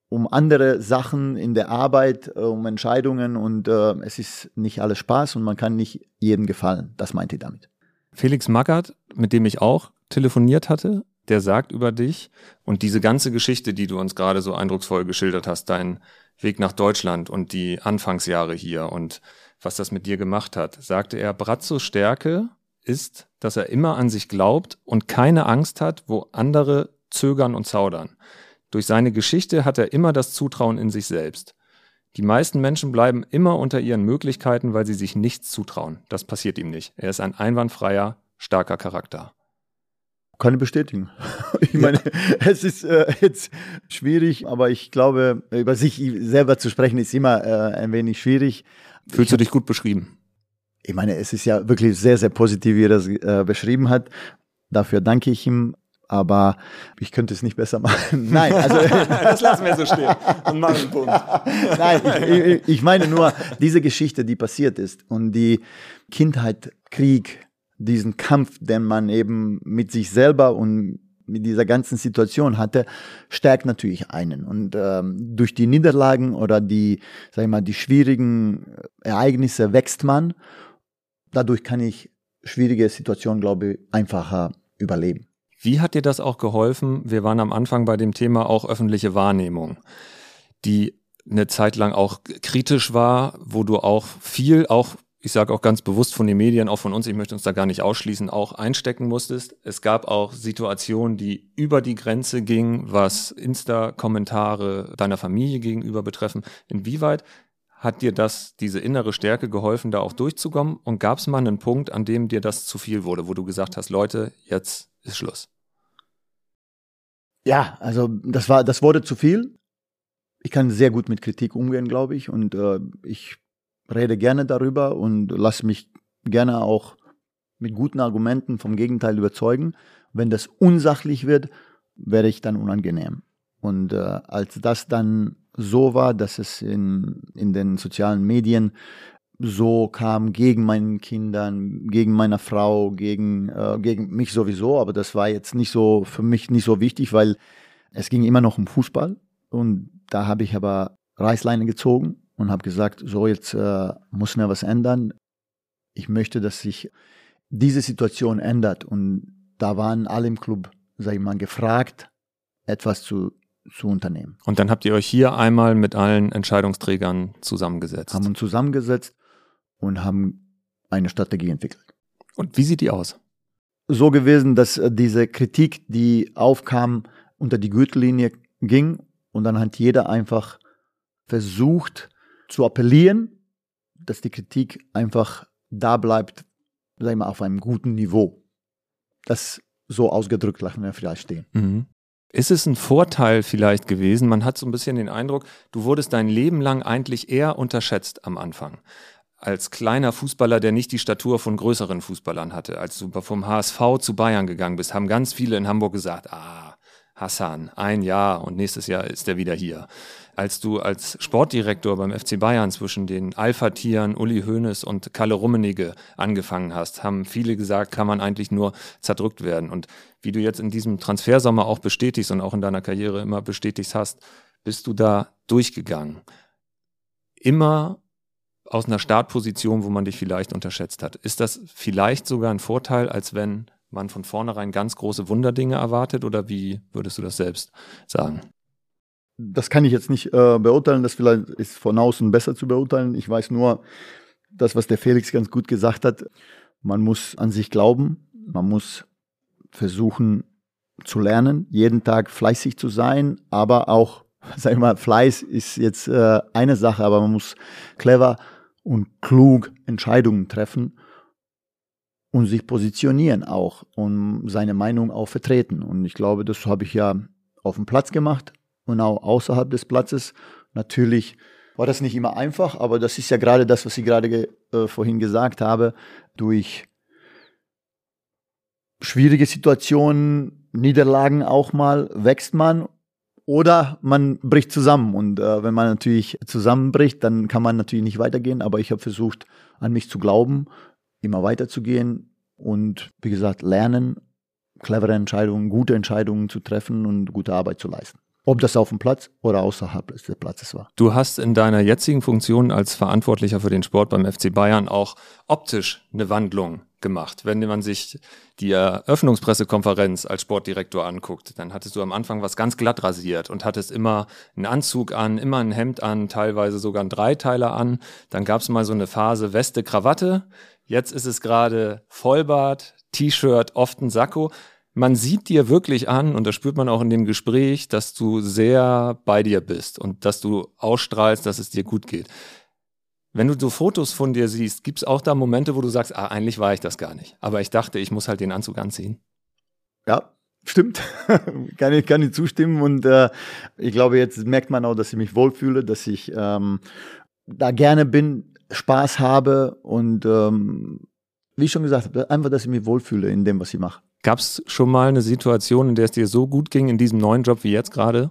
um andere Sachen in der Arbeit, äh, um Entscheidungen und äh, es ist nicht alles Spaß und man kann nicht jedem gefallen. Das meinte ich damit. Felix Magath, mit dem ich auch telefoniert hatte, der sagt über dich und diese ganze Geschichte, die du uns gerade so eindrucksvoll geschildert hast, dein Weg nach Deutschland und die Anfangsjahre hier und was das mit dir gemacht hat, sagte er, Brazzos Stärke ist, dass er immer an sich glaubt und keine Angst hat, wo andere zögern und zaudern. Durch seine Geschichte hat er immer das Zutrauen in sich selbst. Die meisten Menschen bleiben immer unter ihren Möglichkeiten, weil sie sich nichts zutrauen. Das passiert ihm nicht. Er ist ein einwandfreier, starker Charakter. Kann ich bestätigen. Ich meine, ja. es ist äh, jetzt schwierig, aber ich glaube, über sich selber zu sprechen ist immer äh, ein wenig schwierig. Fühlst ich du dich gut beschrieben? Ich meine, es ist ja wirklich sehr, sehr positiv, wie er das äh, beschrieben hat. Dafür danke ich ihm. aber ich könnte es nicht besser machen. Nein, also das lassen wir so stehen und machen einen Punkt. Nein, ich, ich meine nur diese Geschichte, die passiert ist und die Kindheit, Krieg, diesen Kampf, den man eben mit sich selber und mit dieser ganzen Situation hatte, stärkt natürlich einen. Und ähm, durch die Niederlagen oder die, sag ich mal, die schwierigen Ereignisse wächst man. Dadurch kann ich schwierige Situationen, glaube ich, einfacher überleben. Wie hat dir das auch geholfen? Wir waren am Anfang bei dem Thema auch öffentliche Wahrnehmung, die eine Zeit lang auch kritisch war, wo du auch viel, auch ich sage auch ganz bewusst von den Medien, auch von uns, ich möchte uns da gar nicht ausschließen, auch einstecken musstest. Es gab auch Situationen, die über die Grenze gingen, was Insta-Kommentare deiner Familie gegenüber betreffen. Inwieweit hat dir das, diese innere Stärke geholfen, da auch durchzukommen? Und gab es mal einen Punkt, an dem dir das zu viel wurde, wo du gesagt hast, Leute, jetzt ist Schluss? Ja, also das war, das wurde zu viel. Ich kann sehr gut mit Kritik umgehen, glaube ich, und äh, ich rede gerne darüber und lasse mich gerne auch mit guten Argumenten vom Gegenteil überzeugen. Wenn das unsachlich wird, werde ich dann unangenehm. Und äh, als das dann so war, dass es in, in den sozialen Medien so kam gegen meinen Kindern, gegen meine Frau, gegen, äh, gegen mich sowieso, aber das war jetzt nicht so für mich nicht so wichtig, weil es ging immer noch um Fußball und da habe ich aber Reißleine gezogen und habe gesagt, so jetzt äh, muss mir was ändern. Ich möchte, dass sich diese Situation ändert. Und da waren alle im Club, sag ich mal, gefragt, etwas zu, zu unternehmen. Und dann habt ihr euch hier einmal mit allen Entscheidungsträgern zusammengesetzt. Haben uns zusammengesetzt und haben eine Strategie entwickelt. Und wie sieht die aus? So gewesen, dass äh, diese Kritik, die aufkam, unter die Gürtellinie ging und dann hat jeder einfach versucht, zu appellieren, dass die Kritik einfach da bleibt, sag ich mal, auf einem guten Niveau. Das so ausgedrückt lassen wir vielleicht stehen. Mhm. Ist es ein Vorteil vielleicht gewesen? Man hat so ein bisschen den Eindruck, du wurdest dein Leben lang eigentlich eher unterschätzt am Anfang. Als kleiner Fußballer, der nicht die Statur von größeren Fußballern hatte. Als du vom HSV zu Bayern gegangen bist, haben ganz viele in Hamburg gesagt, ah, Hassan, ein Jahr und nächstes Jahr ist er wieder hier als du als Sportdirektor beim FC Bayern zwischen den Alpha-Tieren Uli Hoeneß und Kalle Rummenigge angefangen hast, haben viele gesagt, kann man eigentlich nur zerdrückt werden. Und wie du jetzt in diesem Transfersommer auch bestätigst und auch in deiner Karriere immer bestätigst hast, bist du da durchgegangen. Immer aus einer Startposition, wo man dich vielleicht unterschätzt hat. Ist das vielleicht sogar ein Vorteil, als wenn man von vornherein ganz große Wunderdinge erwartet oder wie würdest du das selbst sagen? Das kann ich jetzt nicht äh, beurteilen, das vielleicht ist von außen besser zu beurteilen. Ich weiß nur, das, was der Felix ganz gut gesagt hat, man muss an sich glauben, man muss versuchen zu lernen, jeden Tag fleißig zu sein, aber auch, sag ich mal, Fleiß ist jetzt äh, eine Sache, aber man muss clever und klug Entscheidungen treffen und sich positionieren auch und seine Meinung auch vertreten. Und ich glaube, das habe ich ja auf dem Platz gemacht und auch außerhalb des Platzes. Natürlich war das nicht immer einfach, aber das ist ja gerade das, was ich gerade äh, vorhin gesagt habe. Durch schwierige Situationen, Niederlagen auch mal, wächst man oder man bricht zusammen. Und äh, wenn man natürlich zusammenbricht, dann kann man natürlich nicht weitergehen. Aber ich habe versucht, an mich zu glauben, immer weiterzugehen und wie gesagt, lernen, clevere Entscheidungen, gute Entscheidungen zu treffen und gute Arbeit zu leisten. Ob das auf dem Platz oder außerhalb des Platzes war. Du hast in deiner jetzigen Funktion als Verantwortlicher für den Sport beim FC Bayern auch optisch eine Wandlung gemacht. Wenn man sich die Eröffnungspressekonferenz als Sportdirektor anguckt, dann hattest du am Anfang was ganz glatt rasiert und hattest immer einen Anzug an, immer ein Hemd an, teilweise sogar einen Dreiteiler an. Dann gab es mal so eine Phase Weste, Krawatte. Jetzt ist es gerade Vollbart, T-Shirt, oft ein Sakko man sieht dir wirklich an, und das spürt man auch in dem Gespräch, dass du sehr bei dir bist und dass du ausstrahlst, dass es dir gut geht. Wenn du so Fotos von dir siehst, gibt es auch da Momente, wo du sagst, ah, eigentlich war ich das gar nicht. Aber ich dachte, ich muss halt den Anzug anziehen. Ja, stimmt. kann, ich, kann ich zustimmen. Und äh, ich glaube, jetzt merkt man auch, dass ich mich wohlfühle, dass ich ähm, da gerne bin, Spaß habe und ähm, wie ich schon gesagt habe, einfach, dass ich mich wohlfühle in dem, was ich mache. Gab es schon mal eine Situation, in der es dir so gut ging in diesem neuen Job wie jetzt gerade?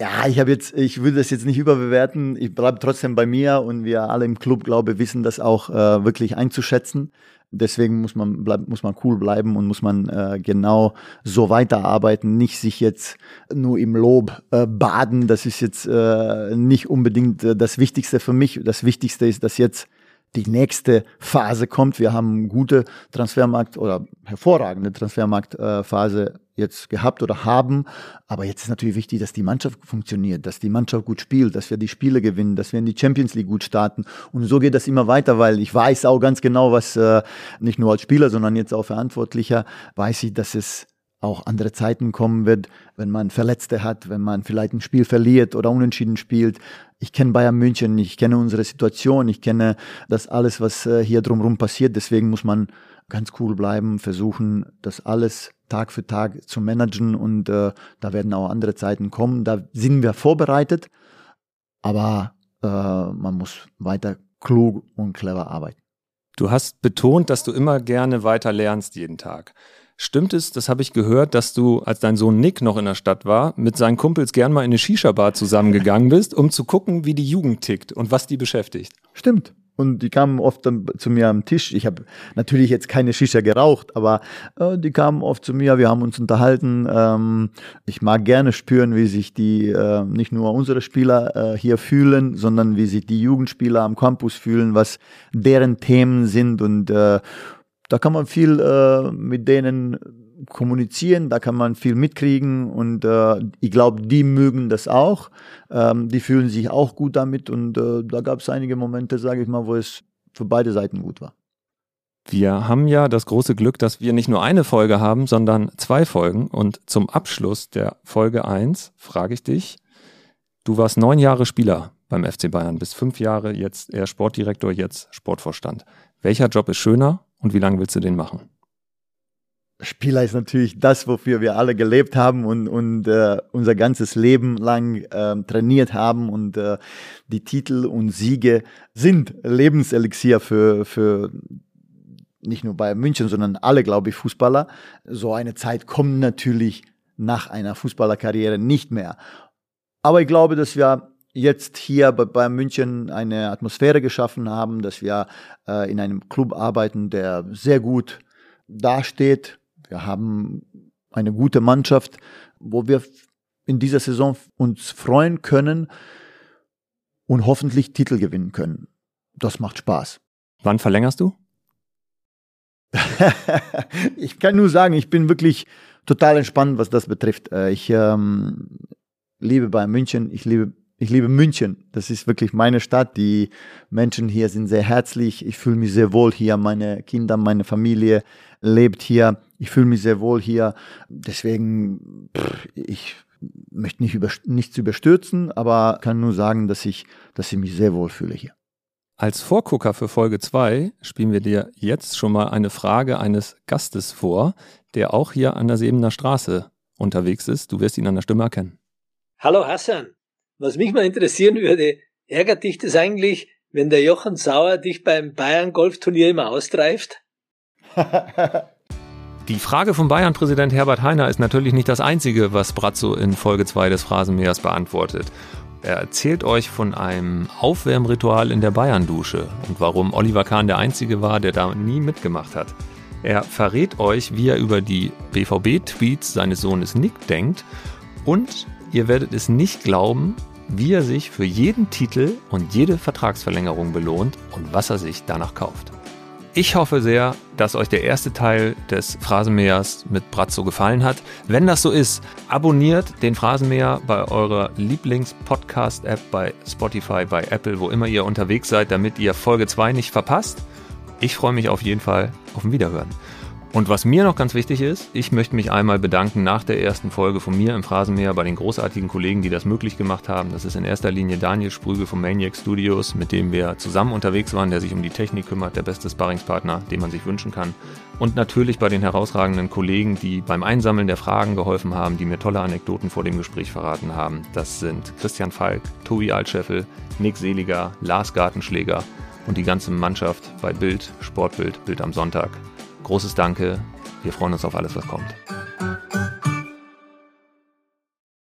Ja, ich habe jetzt, ich würde das jetzt nicht überbewerten. Ich bleibe trotzdem bei mir und wir alle im Club, glaube wissen das auch äh, wirklich einzuschätzen. Deswegen muss man bleib, muss man cool bleiben und muss man äh, genau so weiterarbeiten, nicht sich jetzt nur im Lob äh, baden. Das ist jetzt äh, nicht unbedingt äh, das Wichtigste für mich. Das Wichtigste ist, dass jetzt die nächste Phase kommt. Wir haben gute Transfermarkt oder hervorragende Transfermarktphase äh, jetzt gehabt oder haben. Aber jetzt ist natürlich wichtig, dass die Mannschaft funktioniert, dass die Mannschaft gut spielt, dass wir die Spiele gewinnen, dass wir in die Champions League gut starten. Und so geht das immer weiter, weil ich weiß auch ganz genau, was äh, nicht nur als Spieler, sondern jetzt auch Verantwortlicher, weiß ich, dass es auch andere Zeiten kommen wird, wenn man Verletzte hat, wenn man vielleicht ein Spiel verliert oder unentschieden spielt. Ich kenne Bayern München, ich kenne unsere Situation, ich kenne das alles, was äh, hier drumherum passiert. Deswegen muss man ganz cool bleiben, versuchen, das alles Tag für Tag zu managen und äh, da werden auch andere Zeiten kommen. Da sind wir vorbereitet, aber äh, man muss weiter klug und clever arbeiten. Du hast betont, dass du immer gerne weiter lernst jeden Tag. Stimmt es, das habe ich gehört, dass du, als dein Sohn Nick noch in der Stadt war, mit seinen Kumpels gern mal in eine Shisha-Bar zusammengegangen bist, um zu gucken, wie die Jugend tickt und was die beschäftigt? Stimmt. Und die kamen oft dann zu mir am Tisch. Ich habe natürlich jetzt keine Shisha geraucht, aber äh, die kamen oft zu mir, wir haben uns unterhalten. Ähm, ich mag gerne spüren, wie sich die, äh, nicht nur unsere Spieler äh, hier fühlen, sondern wie sich die Jugendspieler am Campus fühlen, was deren Themen sind und äh, da kann man viel äh, mit denen kommunizieren, da kann man viel mitkriegen und äh, ich glaube, die mögen das auch. Ähm, die fühlen sich auch gut damit und äh, da gab es einige Momente, sage ich mal, wo es für beide Seiten gut war. Wir haben ja das große Glück, dass wir nicht nur eine Folge haben, sondern zwei Folgen. Und zum Abschluss der Folge 1 frage ich dich, du warst neun Jahre Spieler beim FC Bayern, bist fünf Jahre jetzt eher Sportdirektor, jetzt Sportvorstand. Welcher Job ist schöner und wie lange willst du den machen? Spieler ist natürlich das, wofür wir alle gelebt haben und, und äh, unser ganzes Leben lang äh, trainiert haben und äh, die Titel und Siege sind Lebenselixier für, für nicht nur Bayern München, sondern alle, glaube ich, Fußballer. So eine Zeit kommt natürlich nach einer Fußballerkarriere nicht mehr. Aber ich glaube, dass wir jetzt hier bei München eine Atmosphäre geschaffen haben, dass wir äh, in einem Club arbeiten, der sehr gut dasteht. Wir haben eine gute Mannschaft, wo wir in dieser Saison uns freuen können und hoffentlich Titel gewinnen können. Das macht Spaß. Wann verlängerst du? ich kann nur sagen, ich bin wirklich total entspannt, was das betrifft. Äh, ich ähm, liebe Bayern München, ich liebe ich liebe München. Das ist wirklich meine Stadt. Die Menschen hier sind sehr herzlich. Ich fühle mich sehr wohl hier. Meine Kinder, meine Familie lebt hier. Ich fühle mich sehr wohl hier. Deswegen, pff, ich möchte nicht über, nichts überstürzen, aber kann nur sagen, dass ich, dass ich mich sehr wohl fühle hier. Als Vorgucker für Folge 2 spielen wir dir jetzt schon mal eine Frage eines Gastes vor, der auch hier an der Sebener Straße unterwegs ist. Du wirst ihn an der Stimme erkennen. Hallo Hassan, was mich mal interessieren würde, ärgert dich das eigentlich, wenn der Jochen Sauer dich beim Bayern Golfturnier immer austreift? Die Frage von Bayern-Präsident Herbert Heiner ist natürlich nicht das einzige, was Brazzo in Folge 2 des Phrasenmähers beantwortet. Er erzählt euch von einem Aufwärmritual in der Bayern-Dusche und warum Oliver Kahn der Einzige war, der da nie mitgemacht hat. Er verrät euch, wie er über die BVB-Tweets seines Sohnes Nick denkt und ihr werdet es nicht glauben, wie er sich für jeden Titel und jede Vertragsverlängerung belohnt und was er sich danach kauft. Ich hoffe sehr, dass euch der erste Teil des Phrasenmähers mit Brazzo gefallen hat. Wenn das so ist, abonniert den Phrasenmäher bei eurer Lieblings-Podcast-App, bei Spotify, bei Apple, wo immer ihr unterwegs seid, damit ihr Folge 2 nicht verpasst. Ich freue mich auf jeden Fall auf ein Wiederhören. Und was mir noch ganz wichtig ist, ich möchte mich einmal bedanken nach der ersten Folge von mir im Phrasenmäher bei den großartigen Kollegen, die das möglich gemacht haben. Das ist in erster Linie Daniel Sprügel vom Maniac Studios, mit dem wir zusammen unterwegs waren, der sich um die Technik kümmert, der beste Sparringspartner, den man sich wünschen kann. Und natürlich bei den herausragenden Kollegen, die beim Einsammeln der Fragen geholfen haben, die mir tolle Anekdoten vor dem Gespräch verraten haben. Das sind Christian Falk, Tobi Altscheffel, Nick Seliger, Lars Gartenschläger und die ganze Mannschaft bei Bild, Sportbild, Bild am Sonntag großes Danke Wir freuen uns auf alles, was kommt.